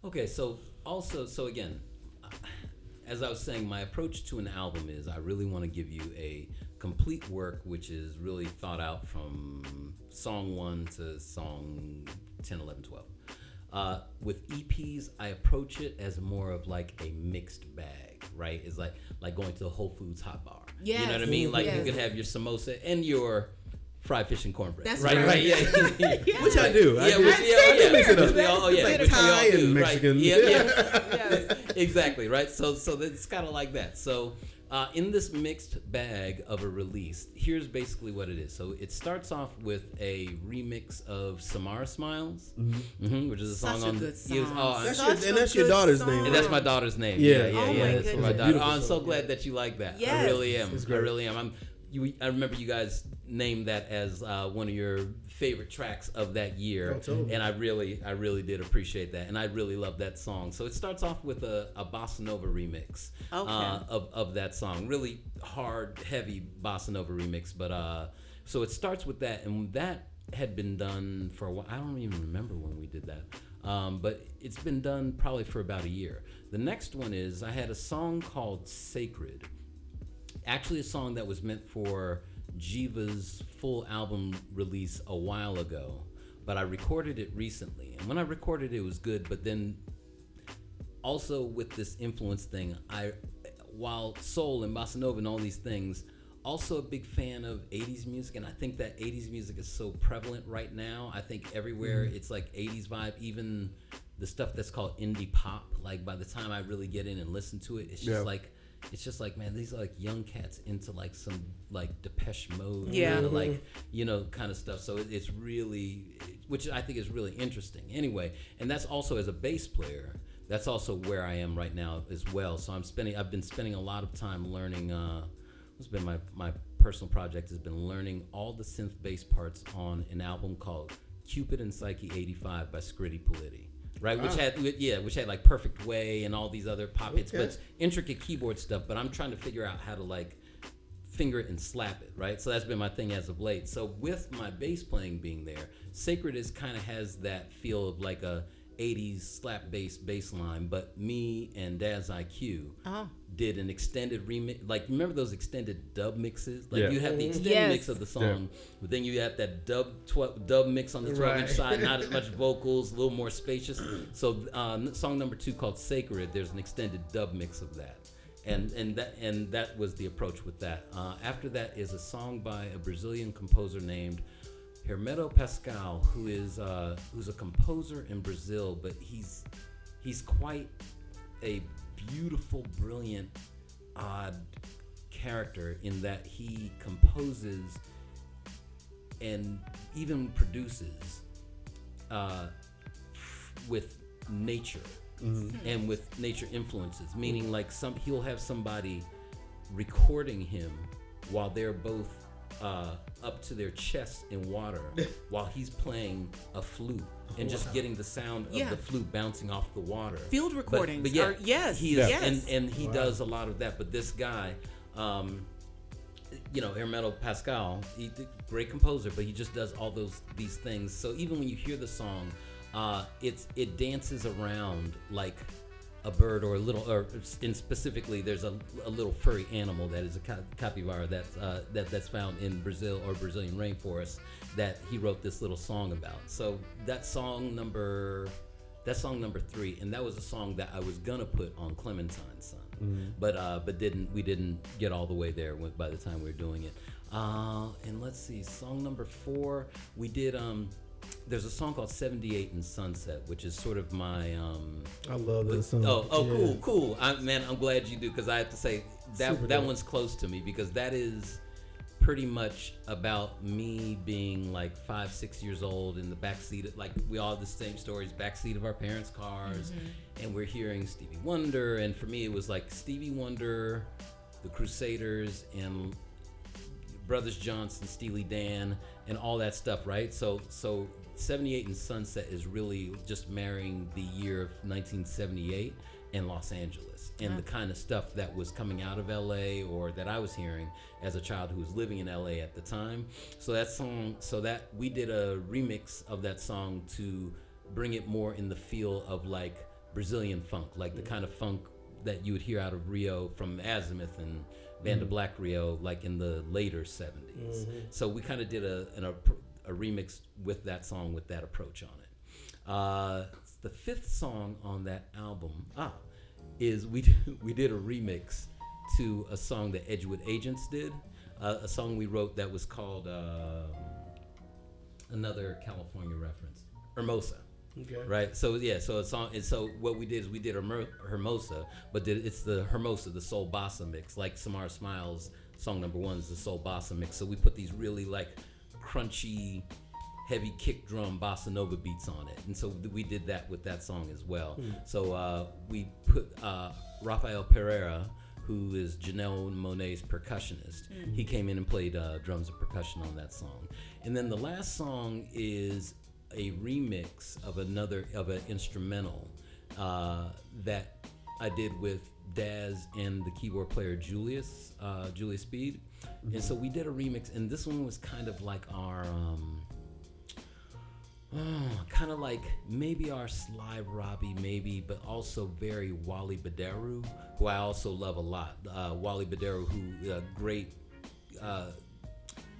Okay, so also, so again, as I was saying, my approach to an album is I really want to give you a complete work which is really thought out from song one to song 10, 11, 12. Uh, with EPs, I approach it as more of like a mixed bag, right? It's like like going to the Whole Foods hot bar. You know what I mean? Like yes. you could have your samosa and your fried fish and cornbread. That's right, right. right, yeah. Which I do. I Yeah, do. which, yeah, yeah, mix it up. We all- oh, yeah, Like which we all Thai and do, right. Mexican. Yeah, yeah. exactly, right? So, so it's kind of like that. So, uh, in this mixed bag of a release, here's basically what it is. So, it starts off with a remix of Samara Smiles, hmm which is a Such song a on good the. it was- oh, That's your- and that's your daughter's song. name, and that's my daughter's name. Yeah. Yeah, yeah, Oh yeah. my that's my goodness. daughter. Beautiful Oh, I'm so song. glad that you like that. I really am. I really am. I'm. You, I remember you guys named that as uh, one of your favorite tracks of that year, Oh, totally. and I really, I really did appreciate that, and I really love that song. So it starts off with a, a bossa nova remix Okay. uh, of of that song, really hard, heavy bossa nova remix. But uh, so it starts with that, and that had been done for a while. I don't even remember when we did that. Um, but it's been done probably for about a year. The next one is I had a song called Sacred. Actually, a song that was meant for Jiva's full album release a while ago, but I recorded it recently. And when I recorded it, it was good, but then also with this influence thing, I while soul and bossa nova and all these things, also a big fan of 80s music and I think that 80s music is so prevalent right now. I think everywhere mm-hmm. it's like 80s vibe even the stuff that's called indie pop like by the time I really get in and listen to it it's just Yeah. like it's just like man these are like young cats into like some like Depeche Mode Yeah. kinda, like you know kind of stuff. So it, it's really which I think is really interesting. Anyway and that's also as a bass player that's also where I am right now as well. So I'm spending I've been spending a lot of time learning uh what's been my my personal project has been learning all the synth bass parts on an album called Cupid and Psyche 85 by Scritti Politti right which ah. had yeah which had like Perfect Way and all these other pop hits but it's intricate keyboard stuff but I'm trying to figure out how to like finger it and slap it, right? So that's been my thing as of late. So with my bass playing being there, Sacred is kind of has that feel of like a 80s slap bass bass line, but me and Daz-I-Kue Oh. Ah. Did an extended remix. Like remember those extended dub mixes? Like Yeah. you have the extended Yes. mix of the song, but then you have that dub tw- dub mix on the 12 inch Right. side, not as much vocals, a little more spacious. So um, song number two called Sacred, there's an extended dub mix of that and and that and that was the approach with that. Uh, after that is a song by a Brazilian composer named Hermeto Pascoal, who is uh, who's a composer in Brazil, but he's he's quite a beautiful, brilliant, odd character in that he composes and even produces uh, with nature and with nature influences. Meaning like some he'll have somebody recording him while they're both uh, up to their chest in water while he's playing a flute and just getting the sound of Yeah. the flute bouncing off the water Field But- recordings but, yeah, are- yes, he is, yes. and and he does a lot of that but this guy um, you know, Hermeto Pascoal, he a great composer, but he just does all those these things. So even when you hear the song, uh, it's it dances around like a bird or a little, or in specifically, there's a, a little furry animal that is a ca- capybara that's uh, that that's found in Brazil or Brazilian rainforest that he wrote this little song about. So that song number, that song number three, and that was a song that I was gonna put on Clementine Sun but uh, but didn't we didn't get all the way there by the time we were doing it. Uh, and let's see, song number four, we did. Um, there's a song called "78 in Sunset," which is sort of my. Um, I love this song. oh, oh, Yeah. cool, cool. I, man, I'm glad you do because I have to say that Super that dope. one's close to me because that is pretty much about me being like five, six years old in the backseat of- Like we all have the same stories, backseat of our parents' cars, and we're hearing Stevie Wonder. And for me, it was like Stevie Wonder, the Crusaders, and Brothers Johnson, Steely Dan, and all that stuff, right? So, so 78 and Sunset is really just marrying the year of 1978 in Los Angeles. And the mm. kind of stuff that was coming out of LA or that I was hearing as a child who was living in LA at the time. So that song, so that we did a remix of that song to bring it more in the feel of like Brazilian funk, like the mm. kind of funk that you would hear out of Rio from Azimuth and Banda mm. Black Rio, like in the later 70s. Mm-hmm. So we kind of did a, an, a, a remix with that song with that approach on it. Uh, the fifth song on that album ah, is we, we did a remix to a song that Edgewood Agents did, uh, a song we wrote that was called um another California reference, Hermosa Okay. right? So yeah, so it's on. And so what we did is we did Hermo- Hermosa, but did, it's the Hermosa, the soul bossa mix, like Samara Smiles song number one is the soul bossa mix. So we put these really like crunchy, heavy kick drum bossa nova beats on it, and so we did that with that song as well. So uh, we put uh, Rafael Pereira. Who is Janelle Monáe's percussionist? He came in and played uh, drums and percussion on that song, and then the last song is a remix of another of an instrumental uh, that I did with Daz and the keyboard player Julius uh, Julius Speed, and so we did a remix, and this one was kind of like our um, oh, kind of like maybe our Sly Robbie, maybe, but also very Wally Badarou, who I also love a lot. Uh, Wally Badarou, who uh, great uh,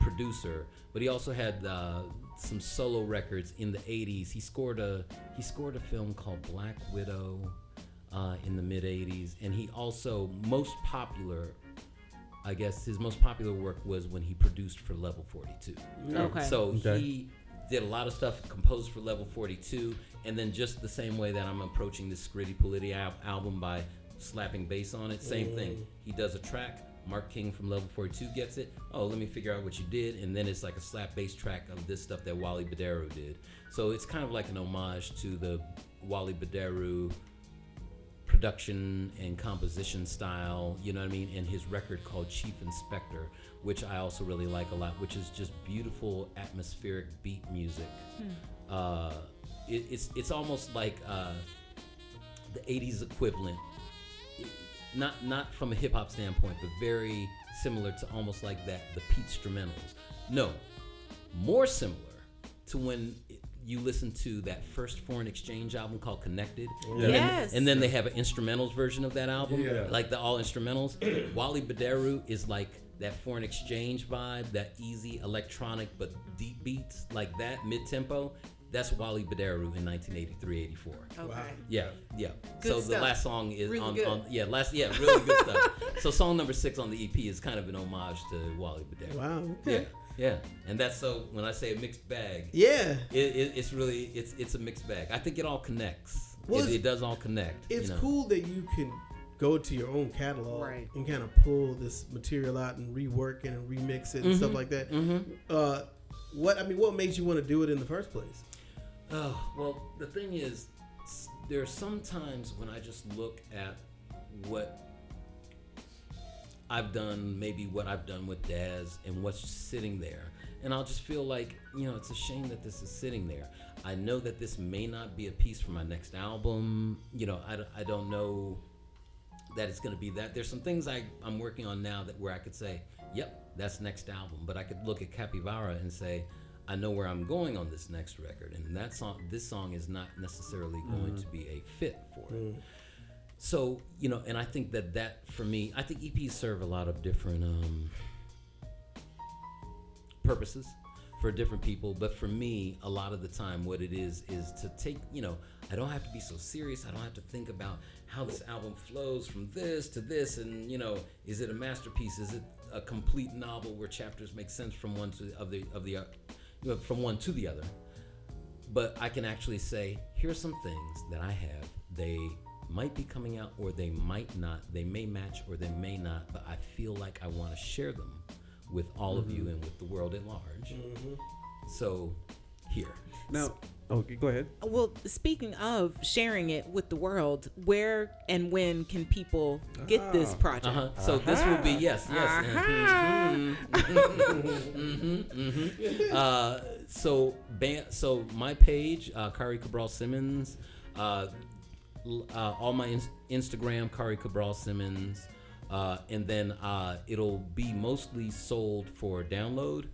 producer, but he also had uh, some solo records in the '80s. He scored a he scored a film called Black Widow uh, in the mid '80s, and he also most popular. I guess his most popular work was when he produced for Level 42. Okay. So Okay. he did a lot of stuff composed for Level 42, and then just the same way that I'm approaching this Scritti Politti al- album by slapping bass on it, same thing. Mm. He does a track. Mark King from Level 42 gets it. Oh, let me figure out what you did, and then it's like a slap bass track of this stuff that Wally Badarou did. So it's kind of like an homage to the Wally Badarou production and composition style, you know what I mean? in his record called Chief Inspector, which I also really like a lot, which is just beautiful atmospheric beat music. Uh, it, it's it's almost like uh, the '80s equivalent, not not from a hip hop standpoint, but very similar to almost like that the Pete Instrumentals. No, more similar to when you listen to that first foreign exchange album called Connected. And then- Yes. and then they have an instrumentals version of that album, Yeah. like the all instrumentals. Wally Badarou is like that foreign exchange vibe, that easy electronic but deep beats, like that mid tempo. That's Wally Badarou in 1983 84. Okay. Yeah, yeah. Good so stuff. the last song is Really on, good. on yeah, last yeah, really good stuff. So song number six on the EP is kind of an homage to Wally Badarou. Wow. Okay. yeah, and that's so when I say a mixed bag, Yeah. it, it, it's really it's it's a mixed bag. I think it all connects. Well, it, it does all connect. It's you know? cool that you can go to your own catalog Right. and kind of pull this material out and rework it and remix it and stuff like that. Uh, what I mean, what made you want to do it in the first place? Oh, well, the thing is, there are some times when I just look at what I've done, maybe what I've done with Daz, and what's sitting there. And I'll just feel like, you know, it's a shame that this is sitting there. I know that this may not be a piece for my next album. You know, I, don't- I don't know that it's going to be that. There's some things I, I'm working on now that where I could say, yep, that's next album. But I could look at Capybara and say, I know where I'm going on this next record, and that song, this song is not necessarily going mm-hmm. to be a fit for it. Mm. So you know, and I think that that for me, I think EPs serve a lot of different um, purposes for different people. But for me, a lot of the time, what it is is to take, you know, I don't have to be so serious. I don't have to think about how this album flows from this to this, and you know, is it a masterpiece? Is it a complete novel where chapters make sense from one to of the of the uh, from one to the other? but I can actually say, here's some things that I have. They might be coming out or they might not. They may match or they may not, but I feel like I want to share them with all of you and with the world at large. So, here. Now, okay, go ahead. Well, speaking of sharing it with the world, where and when can people get this project? Uh huh. So this will be yes, yes. Mhm, mhm, mhm. Uh, so ban- so my page, uh, Khari Cabral Simmons. Uh, l- uh, all my ins- Instagram, Khari Cabral Simmons, uh, and then uh, it'll be mostly sold for download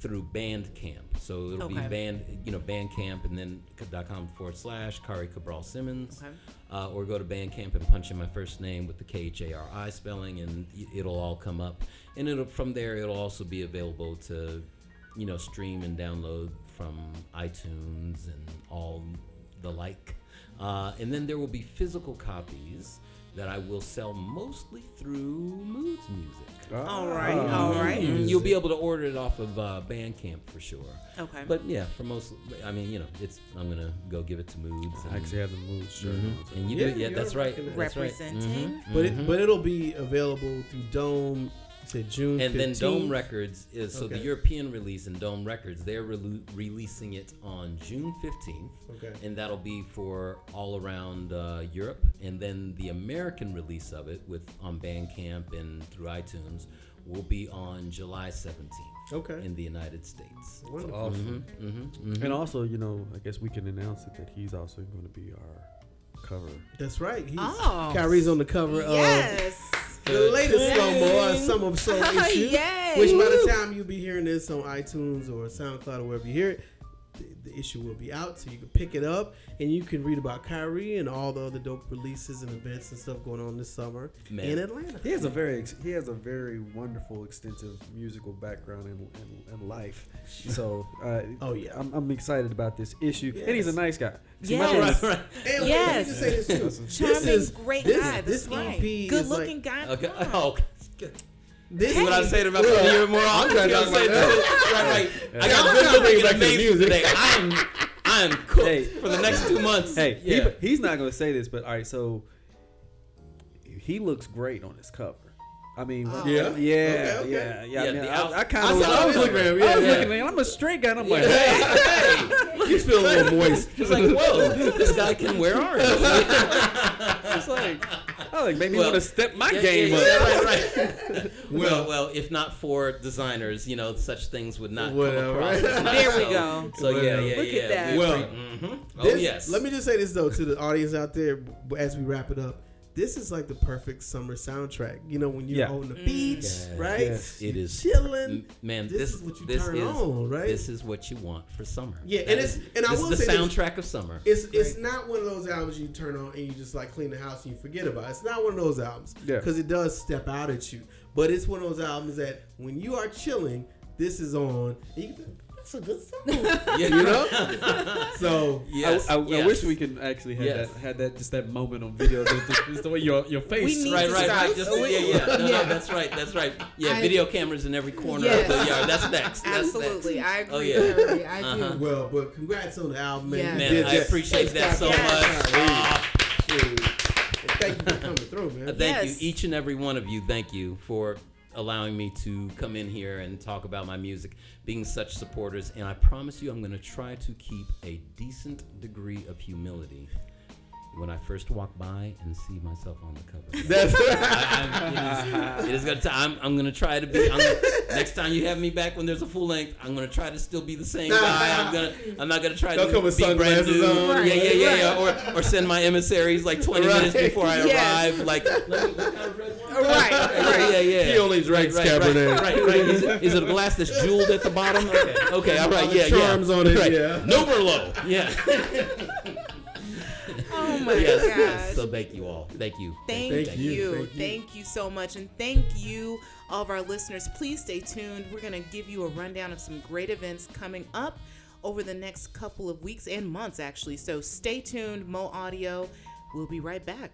through Bandcamp. So it'll Okay. be band, you know, Bandcamp, and then dot com forward slash Khari Cabral Simmons, Okay. uh, or go to Bandcamp and punch in my first name with the K H A R I spelling, and it'll all come up. And it'll from there, it'll also be available to, you know, stream and download from iTunes and all the like. Uh, and then there will be physical copies that I will sell mostly through Moods Music. All right, all right. Mhm. You'll be able to order it off of uh, Bandcamp for sure. Okay. But yeah, for most, I mean, you know, it's I'm gonna go give it to Moods. I actually have the Moods shirt Mhm. and you Yeah, do, yeah, that's right. rocking it. That's right. Representing. Mhm, But it, but it'll be available through Dome. You said June and then Dome Records is so the European release and Dome Records. They're rele releasing it on June 15th, Okay. and that'll be for all around uh, Europe. And then the American release of it, with on Bandcamp and through iTunes, will be on July 17th Okay. in the United States. Wonderful. Awesome. Mm-hmm, And also, you know, I guess we can announce it that he's also going to be our cover. That's right. He's, Oh. Kyrie's on the cover yes. of the latest Mo, uh, Summer of Soul issue. Yay. Which by the time you'll be hearing this on iTunes or SoundCloud or wherever you hear it, the, the issue will be out, so you can pick it up and you can read about Kyrie and all the other dope releases and events and stuff going on this summer Man. in Atlanta. He has a very he has a very wonderful, extensive musical background and, in, in life. So, uh, Oh, yeah. I'm, I'm excited about this issue, and he's a nice guy. See, my Yes. thing is- Right, right. And Yes. let me just say this too. This Charming, is- great this- guy. That's This right. EP Good is like- looking guy. Okay. Oh, good. This is what I EP said about the year more often. trying to You talk say about that. Right, right. I Yeah, got I'm good trying to bring looking it back to the music. today. I'm I'm cooked Hey. for the next two months. Hey, yeah. he, he's not going to say this, but all right. So he looks great on his cover. I mean, Oh. yeah, Yeah? yeah, Okay, okay. yeah, yeah. I, Yeah, mean, I, I kind of was, saw I was it. looking, Yeah, I was yeah. looking, and I'm a straight guy. And I'm like, Hey, hey, hey. he's feeling a little moist. It's like, whoa, this guy can wear orange. It's like, I like, maybe Well, want to step my Yeah, game yeah, up. yeah, right, right. well, well, if not for designers, you know, such things would not Whatever, come across. right? as much. There we go. So yeah, Whatever. yeah, Look at that. Well, hmm Oh This- yes. Let me just say this though to the audience out there as we wrap it up. This is like the perfect summer soundtrack. You know, when you're Yeah. on the mm. beach, Yes. right? Yes. It is chilling. Man, This this, is what you this turn is, on, right? This is what you want for summer. Yeah, That and is- it's- and I will is the say this- soundtrack of summer. It's it's not one of those albums you turn on and you just like clean the house and you forget about. It. It's not one of those albums Yeah. because it does step out at you. But it's one of those albums that when you are chilling, this is on. And you can, that's a good song. Yeah, you know. so Yes, I, I, I wish we could actually have Yes. that, had that just that moment on video. just, just- just the way your your face. We need Right, to right, right. Just, Oh, yeah, yeah. No, yeah. no, that's right. That's right. Yeah, I- video cameras in every corner Yes. of the yard. That's next. That's Absolutely, Next. I agree. Oh, yeah. I do. Uh-huh. well, but congrats on the album, man. Yes. You Man, did I that. appreciate that so Yes. much. Shoot. Thank you for coming through, man. thank Yes. you, each and every one of you. Thank you for allowing me to come in here and talk about my music, being such supporters. And I promise you, I'm going to try to keep a decent degree of humility when I first walk by and see myself on the cover. That's I, I'm, it is, it is gonna. T- I'm, I'm gonna try to be. I'm next time you have me back when there's a full length, I'm gonna try to still be the same guy. I'm gonna. I'm not gonna try to come with be brand new. on. Yeah, yeah, yeah, yeah. Or, or send my emissaries like 20 Right. minutes before I Yes. arrive. Like, let me, what kind of red wine? Right, Yeah, yeah. He only drinks right, right, Cabernet. Right, right. Is it, is it a glass that's jeweled at the bottom? Okay, okay, all right, yeah, charms yeah. on it, right. yeah. No Merlot. Yeah. Oh my yes, gosh. yes. So thank you all. Thank you. Thank, Thank you. you. Thank, Thank you. you. so much. And thank you, all of our listeners. Please stay tuned. We're going to give you a rundown of some great events coming up over the next couple of weeks and months, actually. So stay tuned, Mo Audio. We'll be right back.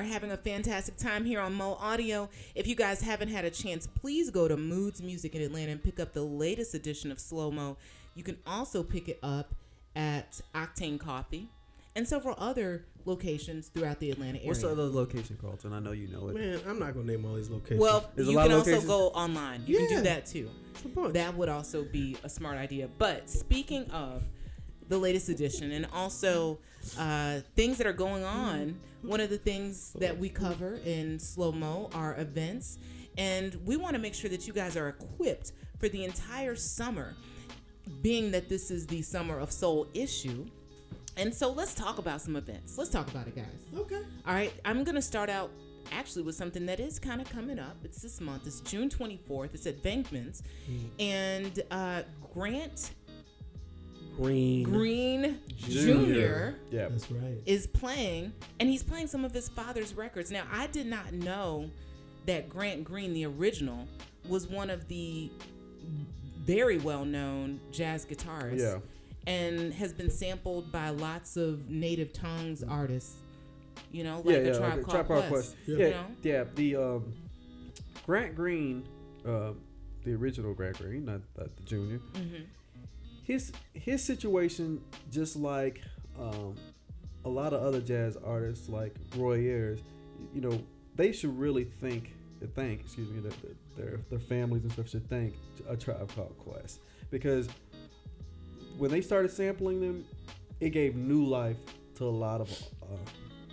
Are having a fantastic time here on Mo Audio. If you guys haven't had a chance, please go to Moods Music in Atlanta and pick up the latest edition of Slow Mo. You can also pick it up at Octane Coffee and several other locations throughout the Atlanta area. What's the other location, Carlton? I know you know it. Man, I'm not gonna name all these locations. Well, There's a you lot can of also go online. You can do that too. It's a bunch. That would also be a smart idea. But speaking of the latest edition and also uh, things that are going on, one of the things that we cover in Slow Mo are events. And we want to make sure that you guys are equipped for the entire summer, being that this is the Summer of Soul issue. And so let's talk about some events. Let's talk about it, guys. okay. All right, I'm gonna start out actually with something that is kind of coming up. It's this month. It's June 24th. It's at Venkman's, and uh, Grant Green. Green Junior. Yeah. That's right. is playing, and he's playing some of his father's records. Now, I did not know that Grant Green, the original, was one of the very well-known jazz guitarists. Yeah. And has been sampled by lots of native tongues artists. You know, like yeah, a yeah, Tribe like Called Tribe Called Quest. Yeah, You yeah, know? yeah. The um, Grant Green, uh, the original Grant Green, not, not the junior. Mm-hmm. His his situation, just like um, a lot of other jazz artists, like Roy Ayers, you know, they should really think, think, excuse me, that their their families and stuff should thank a Tribe Called Quest because when they started sampling them, it gave new life to a lot of uh,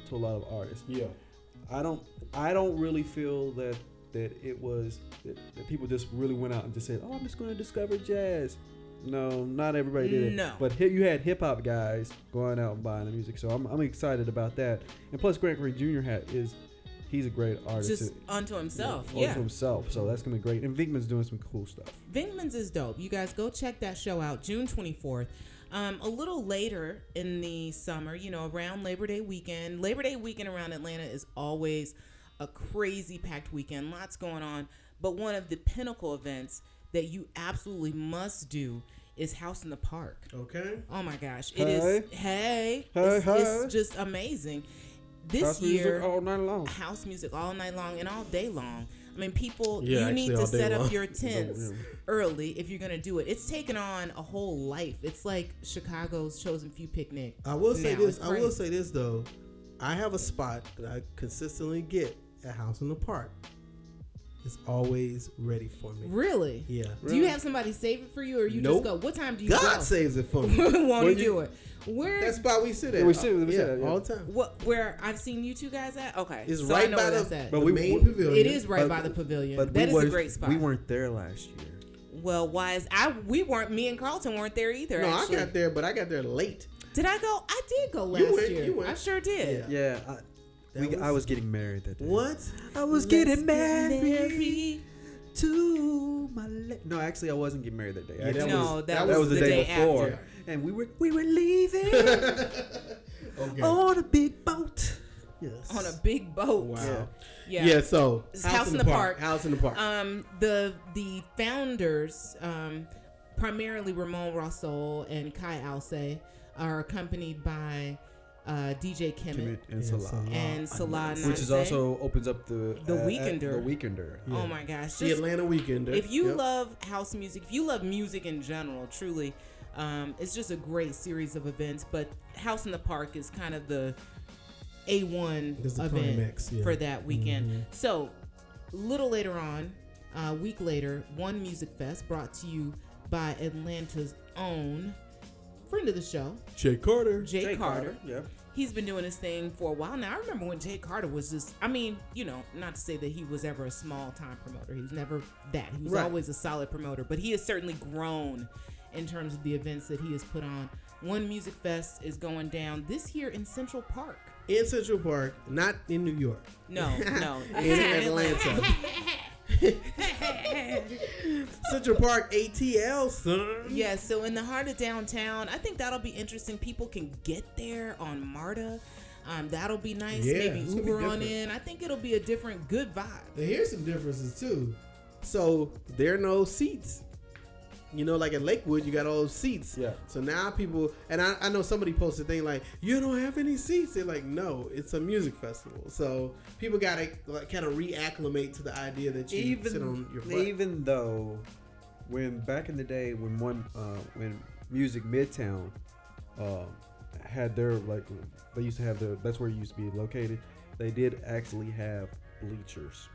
to a lot of artists. Yeah. I don't I don't really feel that that it was that, that people just really went out and just said, "Oh, I'm just going to discover jazz." No, not everybody did it. No. But you had hip hop guys going out and buying the music, so I'm, I'm excited about that. And plus, Grant Green Jr. had is he's a great artist. Just unto himself. Yeah, Yeah. onto himself. So that's gonna be great. And Venkman's doing some cool stuff. Venkman's is dope. You guys go check that show out June 24th. Um, a little later in the summer, you know, around Labor Day weekend. Labor Day weekend around Atlanta is always a crazy packed weekend. Lots going on. But one of the pinnacle events that you absolutely must do is House in the Park. Okay. Oh my gosh. it is. Hey. Hey. Hey, it's, hey. it's just amazing. This House music year, all night long. house music all night long and all day long. I mean, people, Yeah, you need to all day set long. up your tents early if you're gonna do it. It's taken on a whole life. It's like Chicago's chosen few picnic. I will say now. this. I will say this though. I have a spot that I consistently get at House in the Park. It's always ready for me. Really? Yeah. Do you have somebody save it for you, or you Nope. just go? What time do you God go? saves it for me. Won't you- do it? Where? That spot we sit at. we sit- we yeah, sit at, yeah. all the time. what? Where I've seen you two guys at? Okay, It's so right by the. But the we- main we- pavilion. it is right But- by the pavilion. But That we is a great spot. We weren't there last year. Well, why is I? We weren't. Me and Carlton weren't there either. No, actually. I got there, but I got there late. Did I go? I did go last You went, year. you went. I sure did. Yeah, I, That we, I was- was getting married that day. What? I was Let's getting get married, married. to my. Le- no, actually, I wasn't getting married that day. Yeah, that no, was- that, that was, was the, day, before, after. and we were we were leaving Okay. on a big boat. Yes. on a big boat. Wow. Yeah. Yeah. so It's House in the Park. House in the park. Um, the the founders, um, primarily Ramon Rosa and Kai Alce, are accompanied by uh, DJ Kemit Kemit and Yeah, Salah. Salah. and Salah which is also opens up the The uh, uh, Weekender. The Weekender. Yeah. Oh my gosh! the Atlanta Weekender. if you Yep. love house music, if you love music in general, truly, um, it's just a great series of events. But House in the Park is kind of the a one the event climax, yeah. for that weekend. Mhm. So, little later on, a week later, One Music Fest brought to you by Atlanta's own friend of the show, Jay Carter. Jay, Carter. Yeah. He's been doing his thing for a while now. I remember when Jay Carter was just, I mean, you know, not to say that he was ever a small time promoter. He was never that. He was Right. always a solid promoter, but he has certainly grown in terms of the events that he has put on. One Music Fest is going down this year in Central Park. in Central Park, not in New York. No, no. in Atlanta. Central Park ATL, son. Yeah, so in the heart of downtown, I think that'll be interesting. People can get there on MARTA. Um, that'll be nice. Yeah, Maybe Uber on in. I think it'll be a different, good vibe. And here's some differences too. So there are no seats You know, like at Lakewood, you got all those seats. Yeah. So now people, and I, I know somebody posted a thing like, "You don't have any seats." They're like, "No, it's a music festival." So people gotta like kind of reacclimate to the idea that you even sit on your butt. even though when back in the day when one uh, when Music Midtown uh, had their like they used to have the that's where it used to be located. They did actually have bleachers.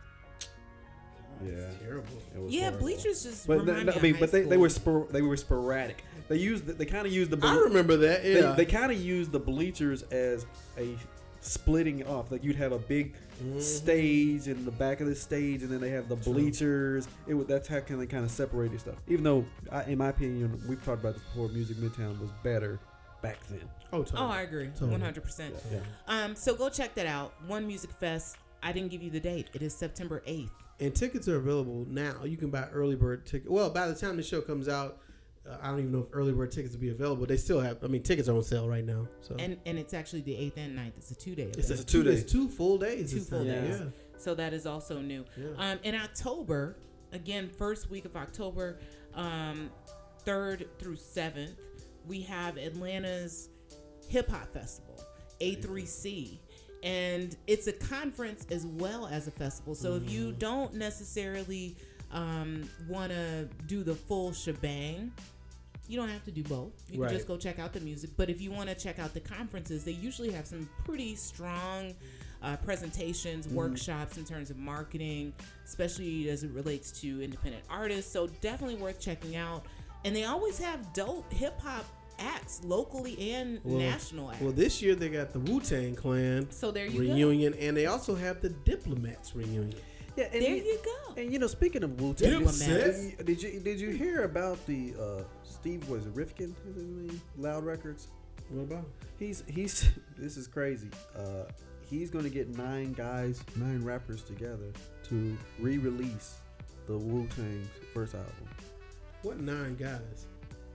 Yeah, terrible. it was Yeah, horrible. bleachers just But remind they, me no, I mean, high but they, they were spor- they were sporadic. They used the, they kind of used the I remember that. Yeah. they kind of used the bleachers as a splitting off. Like you'd have a big Mm-hmm. stage in the back of the stage, and then they have the bleachers. It would that's how kind of kind of separated stuff. Even though, I, in my opinion, we've talked about this before. Music Midtown was better back then. oh, totally. Oh, I agree, one hundred percent. Um, so go check that out. One Music Fest. I didn't give you the date. It is September eighth. And tickets are available now. You can buy early bird ticket. Well, by the time the show comes out, uh, I don't even know if early bird tickets will be available. They still have. I mean, tickets are on sale right now. So And and it's actually the eighth and 9th. It's a two day. it's, It's a a two two, day. it's two full days. Two full time. days. Yeah. So that is also new. Yeah. Um, in October, again, first week of October, um, third through seventh, we have Atlanta's Hip Hop Festival, A3C. And it's a conference as well as a festival. So if you don't necessarily um, want to do the full shebang, you don't have to do both. You Right. can just go check out the music. But if you want to check out the conferences, they usually have some pretty strong uh, presentations, workshops in terms of marketing, especially as it relates to independent artists. So definitely worth checking out. And they always have dope hip hop acts, locally and Well- national acts. Well, this year they got the Wu Tang Clan so there you go. reunion, and they also have the Diplomats reunion. Yeah, and There you go. And you know, speaking of Wu Tang, Dipset. did you did you hear about the uh, Steve was it Rifkind? Is his name? Loud Records. What about? He's he's this is crazy. Uh, he's going to get nine guys, nine rappers together to re-release the Wu Tang's first album. What nine guys?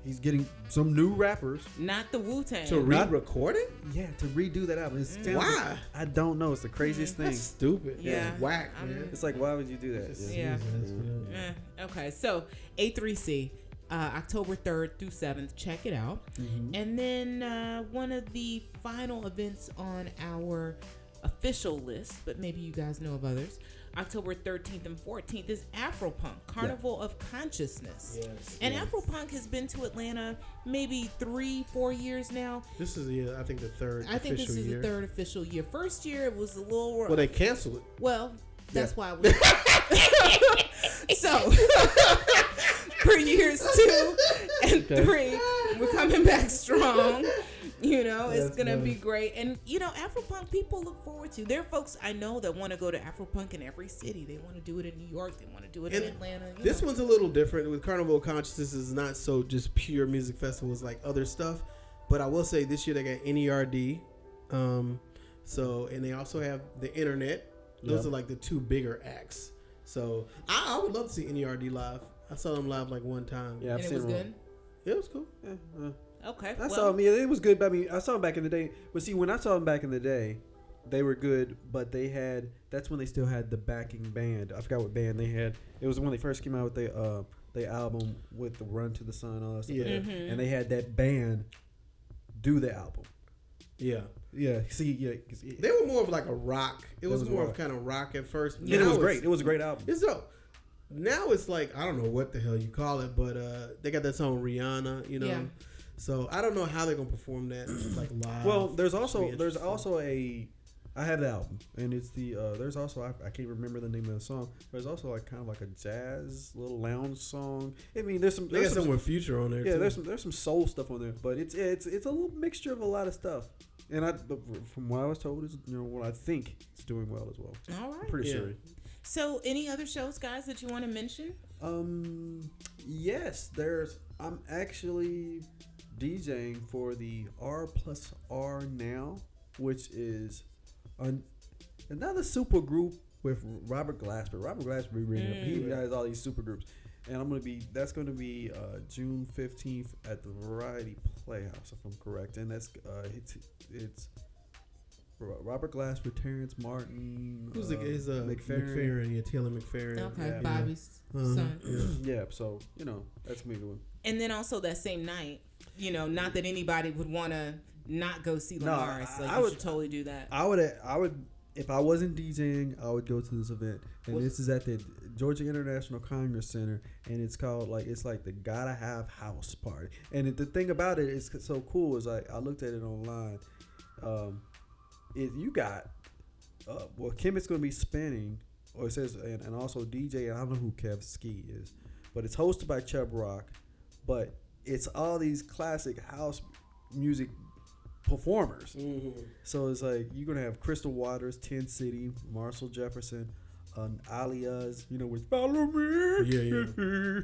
He's getting some new rappers. Not the Wu Tang. To Not- re-record it? Yeah, to redo that album. It's sounds- Why? I don't know. It's the craziest thing. That's stupid. Yeah. It's whack, I'm- man. It's like, why would you do that? It's Yeah. Jesus, yeah. Eh, okay, so A3C, uh, October 3rd through 7th. Check it out. And then uh, one of the final events on our official list, but maybe you guys know of others, October 13th and 14th is Afropunk, Carnival of Consciousness. Yes, And yes. Afropunk has been to Atlanta maybe three, four years now. This is the, I think, the third I think this is year. the third official year. First year it was a little Well, they canceled it. well, that's Yeah. why we. so, for years two and three, we're coming back strong. You know, it's gonna funny. be great, and you know, Afropunk people look forward to. There are folks I know that want to go to Afropunk in every city. They want to do it in New York. They want to do it in Atlanta. you This know. one's a little different. With Carnival Consciousness is not so just pure music festivals like other stuff. But I will say this year they got NERD. Um, so and they also have the internet. Those Yep. are like the two bigger acts. So I, I would love to see NERD live. I saw them live like one time. Yeah, I've and it was them. good. Yeah, it was cool. Yeah, uh, Okay, I well, saw them. Yeah, it was good. But I mean, I saw them back in the day. But see, when I saw them back in the day, they were good. But they had that's when they still had the backing band. I forgot what band they had. It was when they first came out with the uh the album with the Run to the Sun. All that stuff. Yeah. Mm-hmm. and they had that band do the album. Yeah. Yeah, see, yeah, 'cause it, They were more of like a rock. It was, was more rock. of kind of rock at first. and it was great. It was a great album. It's dope. Now it's like I don't know what the hell you call it, but uh, they got that song Rihanna, you know. Yeah. So I don't know how they're gonna perform that like live. Well, there's also there's also a I have the album and it's the uh, there's also I, I can't remember the name of the song. but There's also like kind of like a jazz little lounge song. I mean, there's some there's some, with Future on there. yeah too. there's some there's some soul stuff on there, but it's it's it's a little mixture of a lot of stuff. And I from what I was told is you know what I think it's doing well as well. all I'm pretty Yeah. sure. So, any other shows, guys, that you want to mention? Um, yes, there's. I'm actually DJing for the R plus R now, which is an, another super group with Robert Glasper. Robert Glasper, he, he has all these super groups, and I'm gonna be. That's gonna be uh, June 15th at the Variety Playhouse, if I'm correct, and that's uh, it's it's Ro- Robert Glasper, Terrace Martin. Who's the is uh, McFerrin. McFerrin. Yeah, Taylor McFerrin. Okay, Yeah. Bobby's Uh-huh. son. Yeah. Yeah, so you know that's gonna be a good one. And then also that same night, you know, not that anybody would want to not go see No, Lamar. It's I- like I would- totally do that. I would I would if I wasn't DJing, I would go to this event. And What's- this is at the Georgia International Congress Center, and it's called like it's like the Gotta Have House Party. And it, the thing about it is so cool is like I looked at it online. Um, it you got uh, well Kim is going to be spinning, or it says and, and also DJ. And I don't know who Kev Ski is, but it's hosted by Chubb Rock. But it's all these classic house music performers. So it's like you're gonna have Crystal Waters, Ten City, Marshall Jefferson, um, Aly-Us, you know, with Follow Me, Yeah,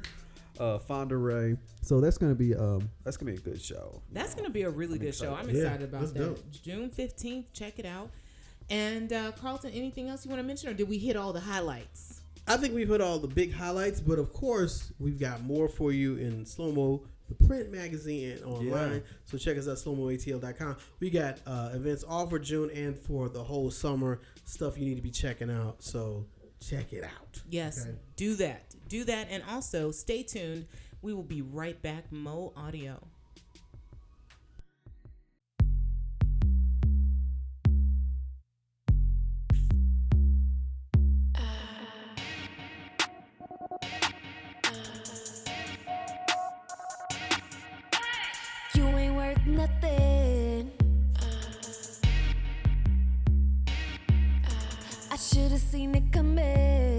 uh, Fonda Rae. So that's gonna be um that's gonna be a good show. That's going to be a really good show. I'm Yeah, excited about that. dope. June 15th, check it out. And uh, Carlton, anything else you want to mention, or did we hit all the highlights? I think we've hit all the big highlights, but of course, we've got more for you in Slow Mo, the print magazine, and online. Yeah. So check us out, slowmoatl.com. We got uh, events all for June and for the whole summer. Stuff you need to be checking out. So check it out. Yes, Okay. do that. Do that. And also stay tuned. We will be right back. Mo Audio. Have seen it coming.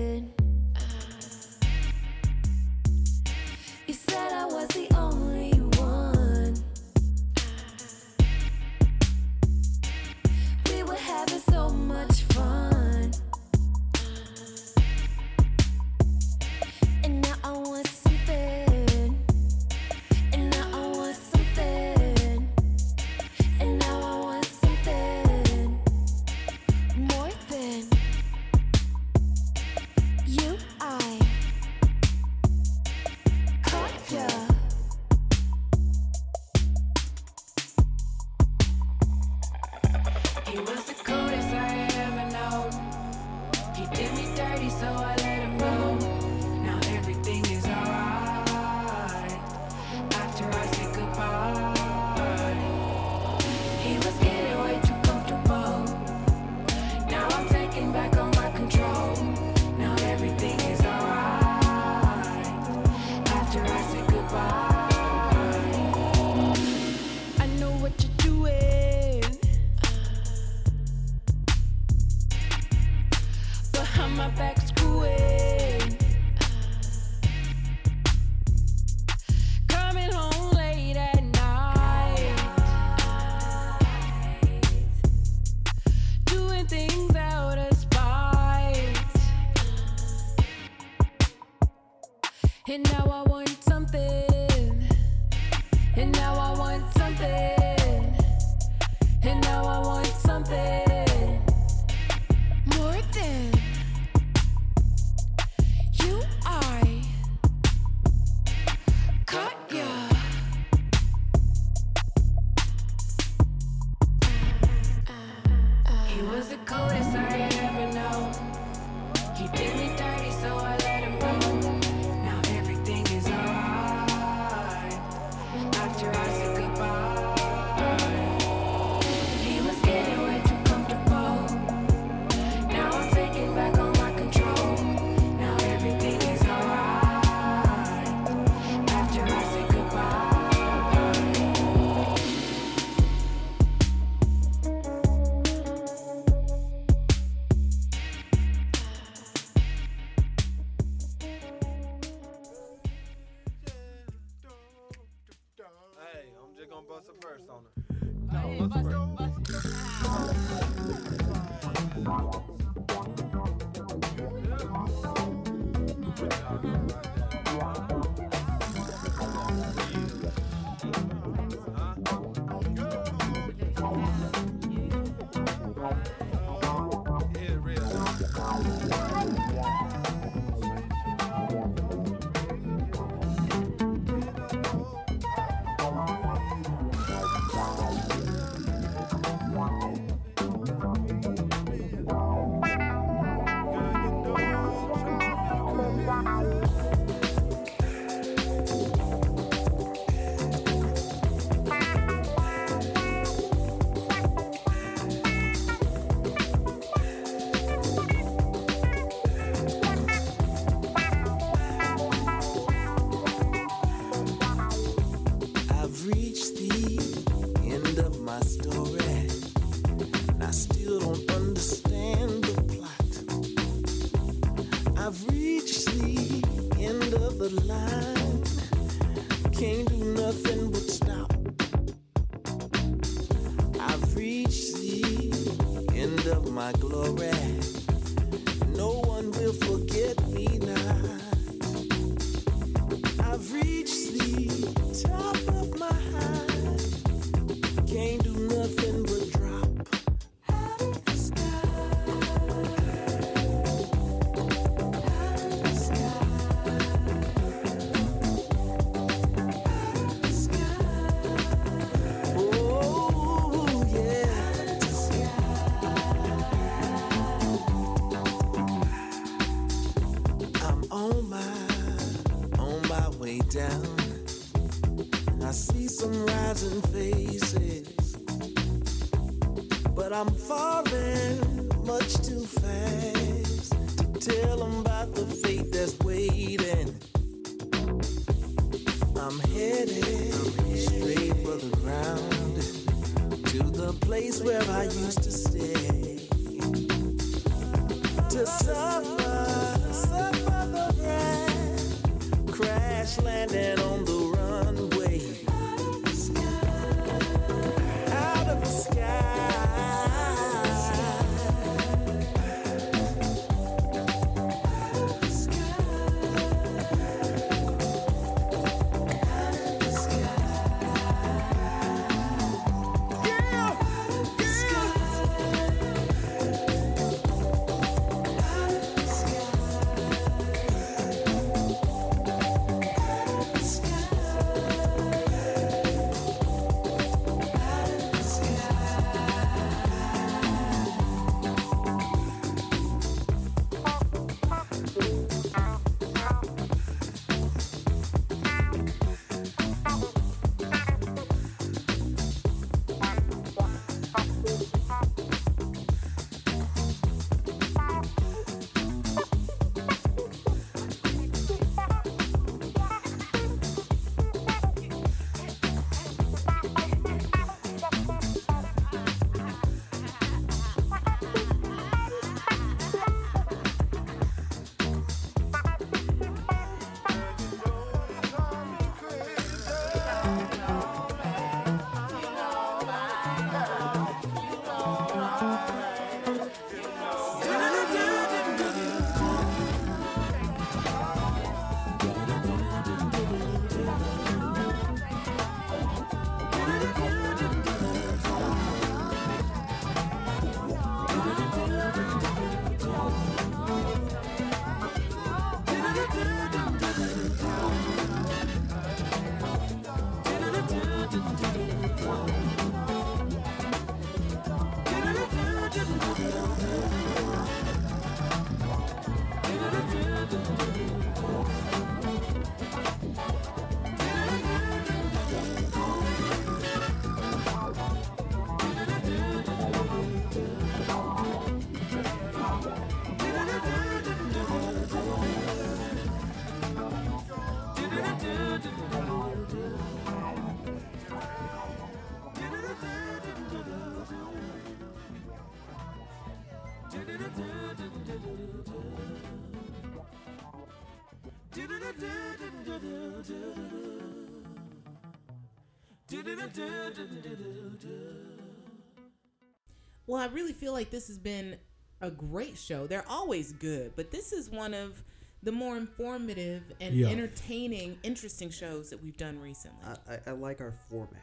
Well, I really feel like this has been a great show. They're always good, but this is one of the more informative and Yeah. entertaining, interesting shows that we've done recently. I, I, I like our format.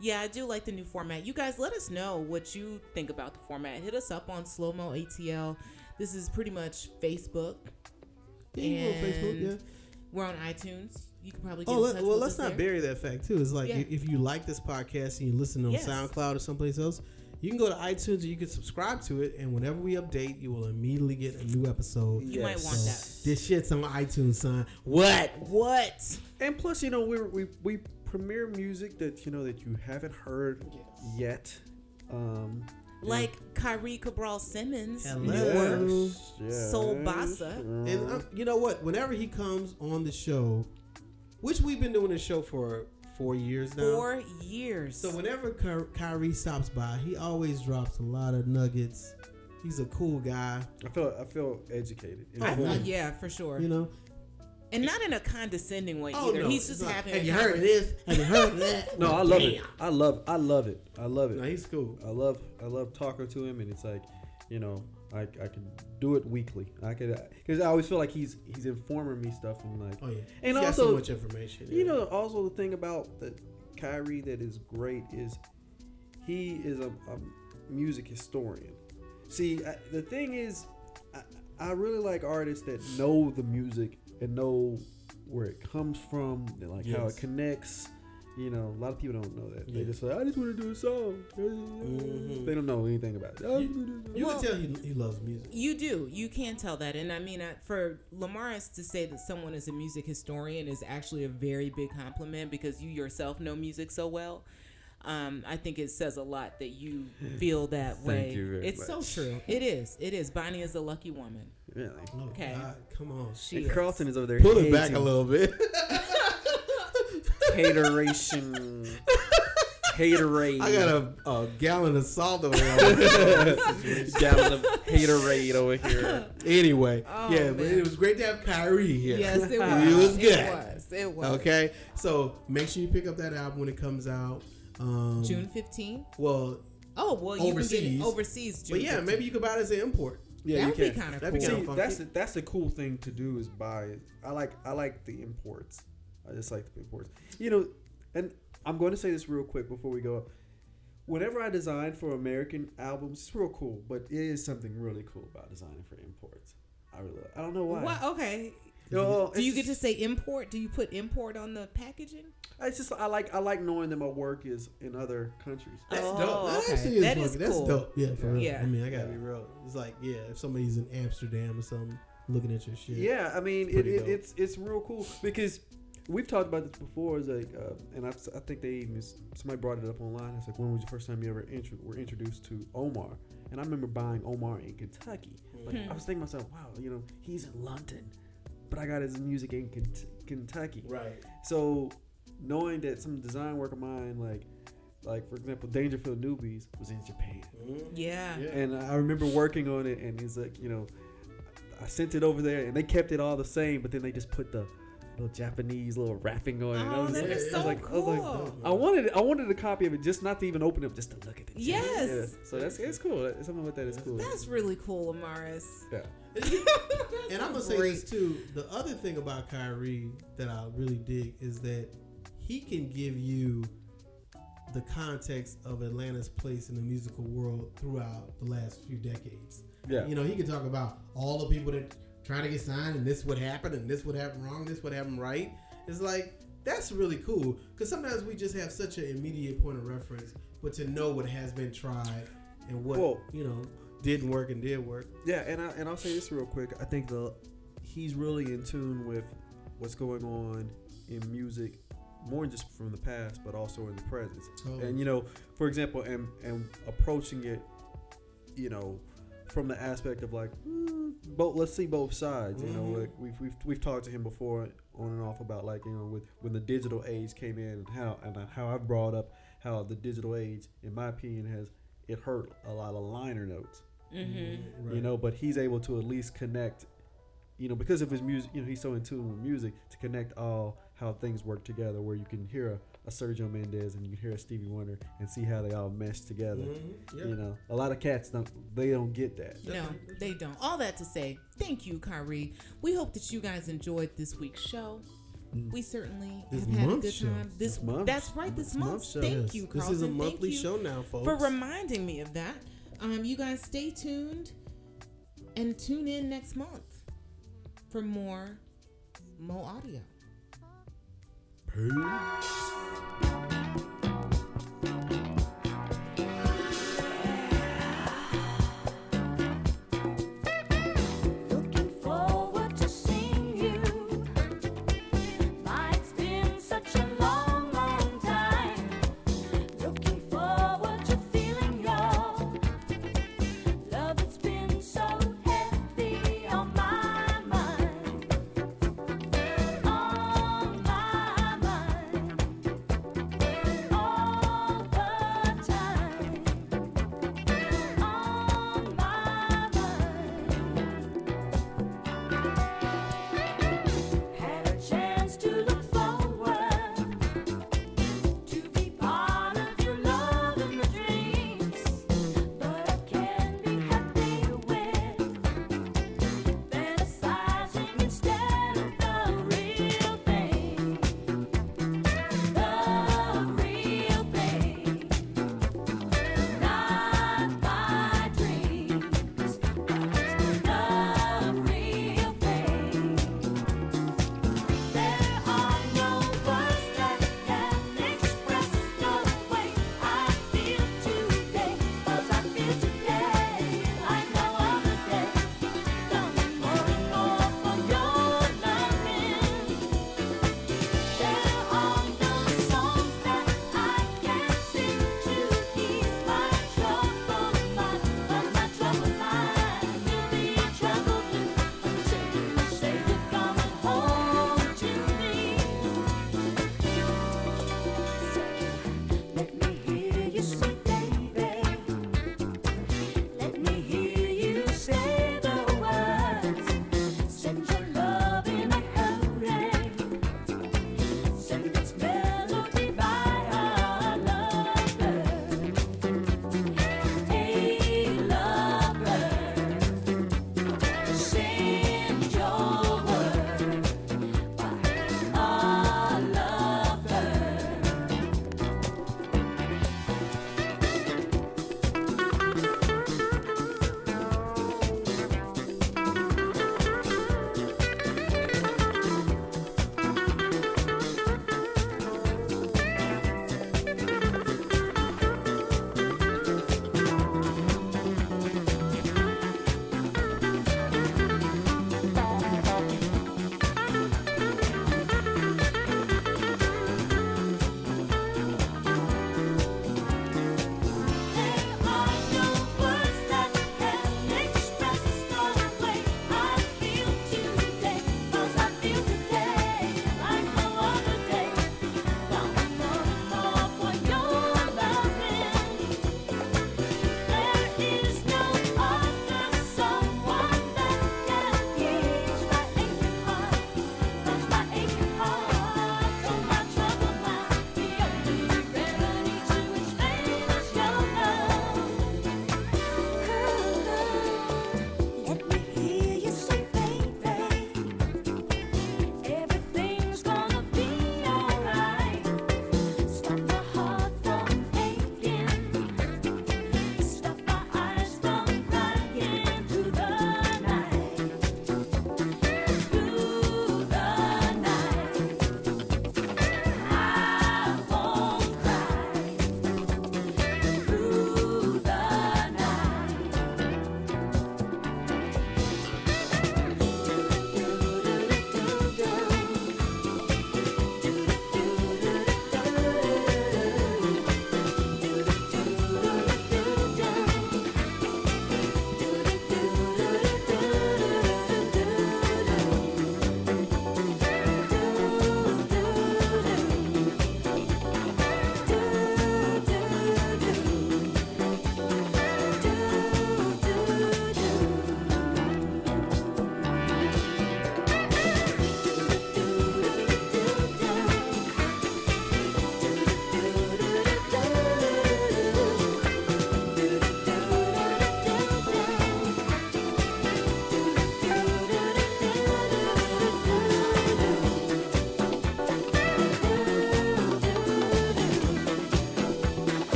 Yeah, I do like the new format. You guys, let us know what you think about the format. Hit us up on Slow Mo ATL. This is pretty much Facebook. Yeah, you go on Facebook, yeah. We're on iTunes. You can probably get Oh, in let, touch well, with let's us not there. bury that fact too. It's like Yeah. if, if you like this podcast and you listen on Yes. SoundCloud or someplace else, you can go to iTunes and you can subscribe to it. And whenever we update, you will immediately get a new episode. You might want that. This shit's on iTunes, son. What? What? And plus, you know, we we we premiere music that you know that you haven't heard yet. Um, Like Khari Cabral Simmons, Hello. new work, yes, yes. Soul Bassa. And um, you know what? Whenever he comes on the show, which we've been doing the show for four years now. Four years. So whenever Ky- Khari stops by, he always drops a lot of nuggets. He's a cool guy, I feel I feel educated. I- uh, yeah, for sure. you know. and not in a condescending way Oh, either. no, He's just not, having. Have a you heard of this? Have you heard of that? No, I love it. I love I love it. I love it. No, he's cool. I love I love talking to him, and it's like, you know, I, I can do it weekly. I could uh, because I always feel like he's he's informing me stuff and like, Oh yeah, and got also so much information. you yeah. know, also the thing about the Khari that is great is he is a, a music historian. See, I, the thing is, I, I really like artists that know the music and know where it comes from, and like how it connects. You know, a lot of people don't know that. They just say, "I just want to do a song." Mhm. They don't know anything about it. "I do a song." You Well- can tell he, he loves music. You do. You can tell that. And I mean, uh, for Lamaris to say that someone is a music historian is actually a very big compliment because you yourself know music so well. Um, I think it says a lot that you feel that Thank way. you very it's so true. It is. It is. Bonnie is a lucky woman. Really. Oh, Okay. God, come on. She And is. Carlton is over there. Pull it back a little bit. Hateration. Haterade. I got a, a gallon of salt over there. gallon of haterade over here. anyway, Oh, yeah, but it was great to have Khari here. Yes, it was. it was good. It was. It was. Okay, so make sure you pick up that album when it comes out. Um, June 15th. Well, Oh, well, you can get overseas. it overseas. June but yeah, 15th. maybe you could buy it as an import. Yeah, That'd you be kinda That'd be kinda See, funky. that's the, that's the cool thing to do is buy. I like I like the imports. I just like the imports. You know, and I'm going to say this real quick before we go. Whenever I design for American albums, it's real cool, but it is something really cool about designing for imports. I really, I don't know why. What? Okay. No, Do you get to say import? Do you put import on the packaging? It's just I like I like knowing that my work is in other countries. That's Oh, dope. That okay. actually is That is funky. That's cool. dope. Yeah, for real. Yeah. I mean, I gotta be real. It's like, yeah, if somebody's in Amsterdam or something looking at your shit. Yeah, I mean, it, it, it's it's real cool because we've talked about this before. Is like, uh, and I, I think they even somebody brought it up online. It's like, when was the first time you ever intro, were introduced to Omar? And I remember buying Omar in Kentucky. Like, I was thinking to myself, wow, you know, he's in London, but I got his music in Kent- Kentucky. Right. So knowing that some design work of mine, like like for example, Dangerfield Newby's was in Japan. Yeah. Yeah. And I remember working on it, and it's like, you know, I sent it over there, and they kept it all the same, but then they just put the little Japanese little wrapping on it. and I Oh, was that like- is I was so I like, cool. I wanted, I wanted a copy of it, just not to even open it, just to look at it. Yes. Yeah. So that's it's cool. Something with that is cool. That's really cool, Amaris. yeah. And I'm gonna say this too. The other thing about Khari that I really dig is that he can give you the context of Atlanta's place in the musical world throughout the last few decades. Yeah. You know, he can talk about all the people that trying to get signed and this would happen and this would happen wrong, this would happen right. It's like that's really cool because sometimes we just have such an immediate point of reference, but to know what has been tried and what Well- you know didn't work and did work. Yeah, and I and I'll say this real quick. I think the he's really in tune with what's going on in music, more just from the past, but also in the present. And you know, for example, and and approaching it, you know, from the aspect of like, mm, both. Let's see both sides. You know, Mhm. like we've we've we've talked to him before on and off about like you know with when the digital age came in and how and how I brought up how the digital age, in my opinion, has it hurt a lot of liner notes Mm-hmm. you know but he's able to at least connect you know because of his music you know he's so in tune with music to connect all how things work together where you can hear a, a sergio mendes and you can hear a stevie wonder and see how they all mesh together Mhm. Yeah. you know a lot of cats don't they don't get that No, they don't. All that to say, thank you, Khari. We hope that you guys enjoyed this week's show. We certainly This have had a month's good show. time. This, This month's- that's right. This, this month. month's show. Thank Yes. you, This is a Thank monthly you show now, folks. for reminding me of that. Um, you guys stay tuned and tune in next month for more Mo Audio. Peace.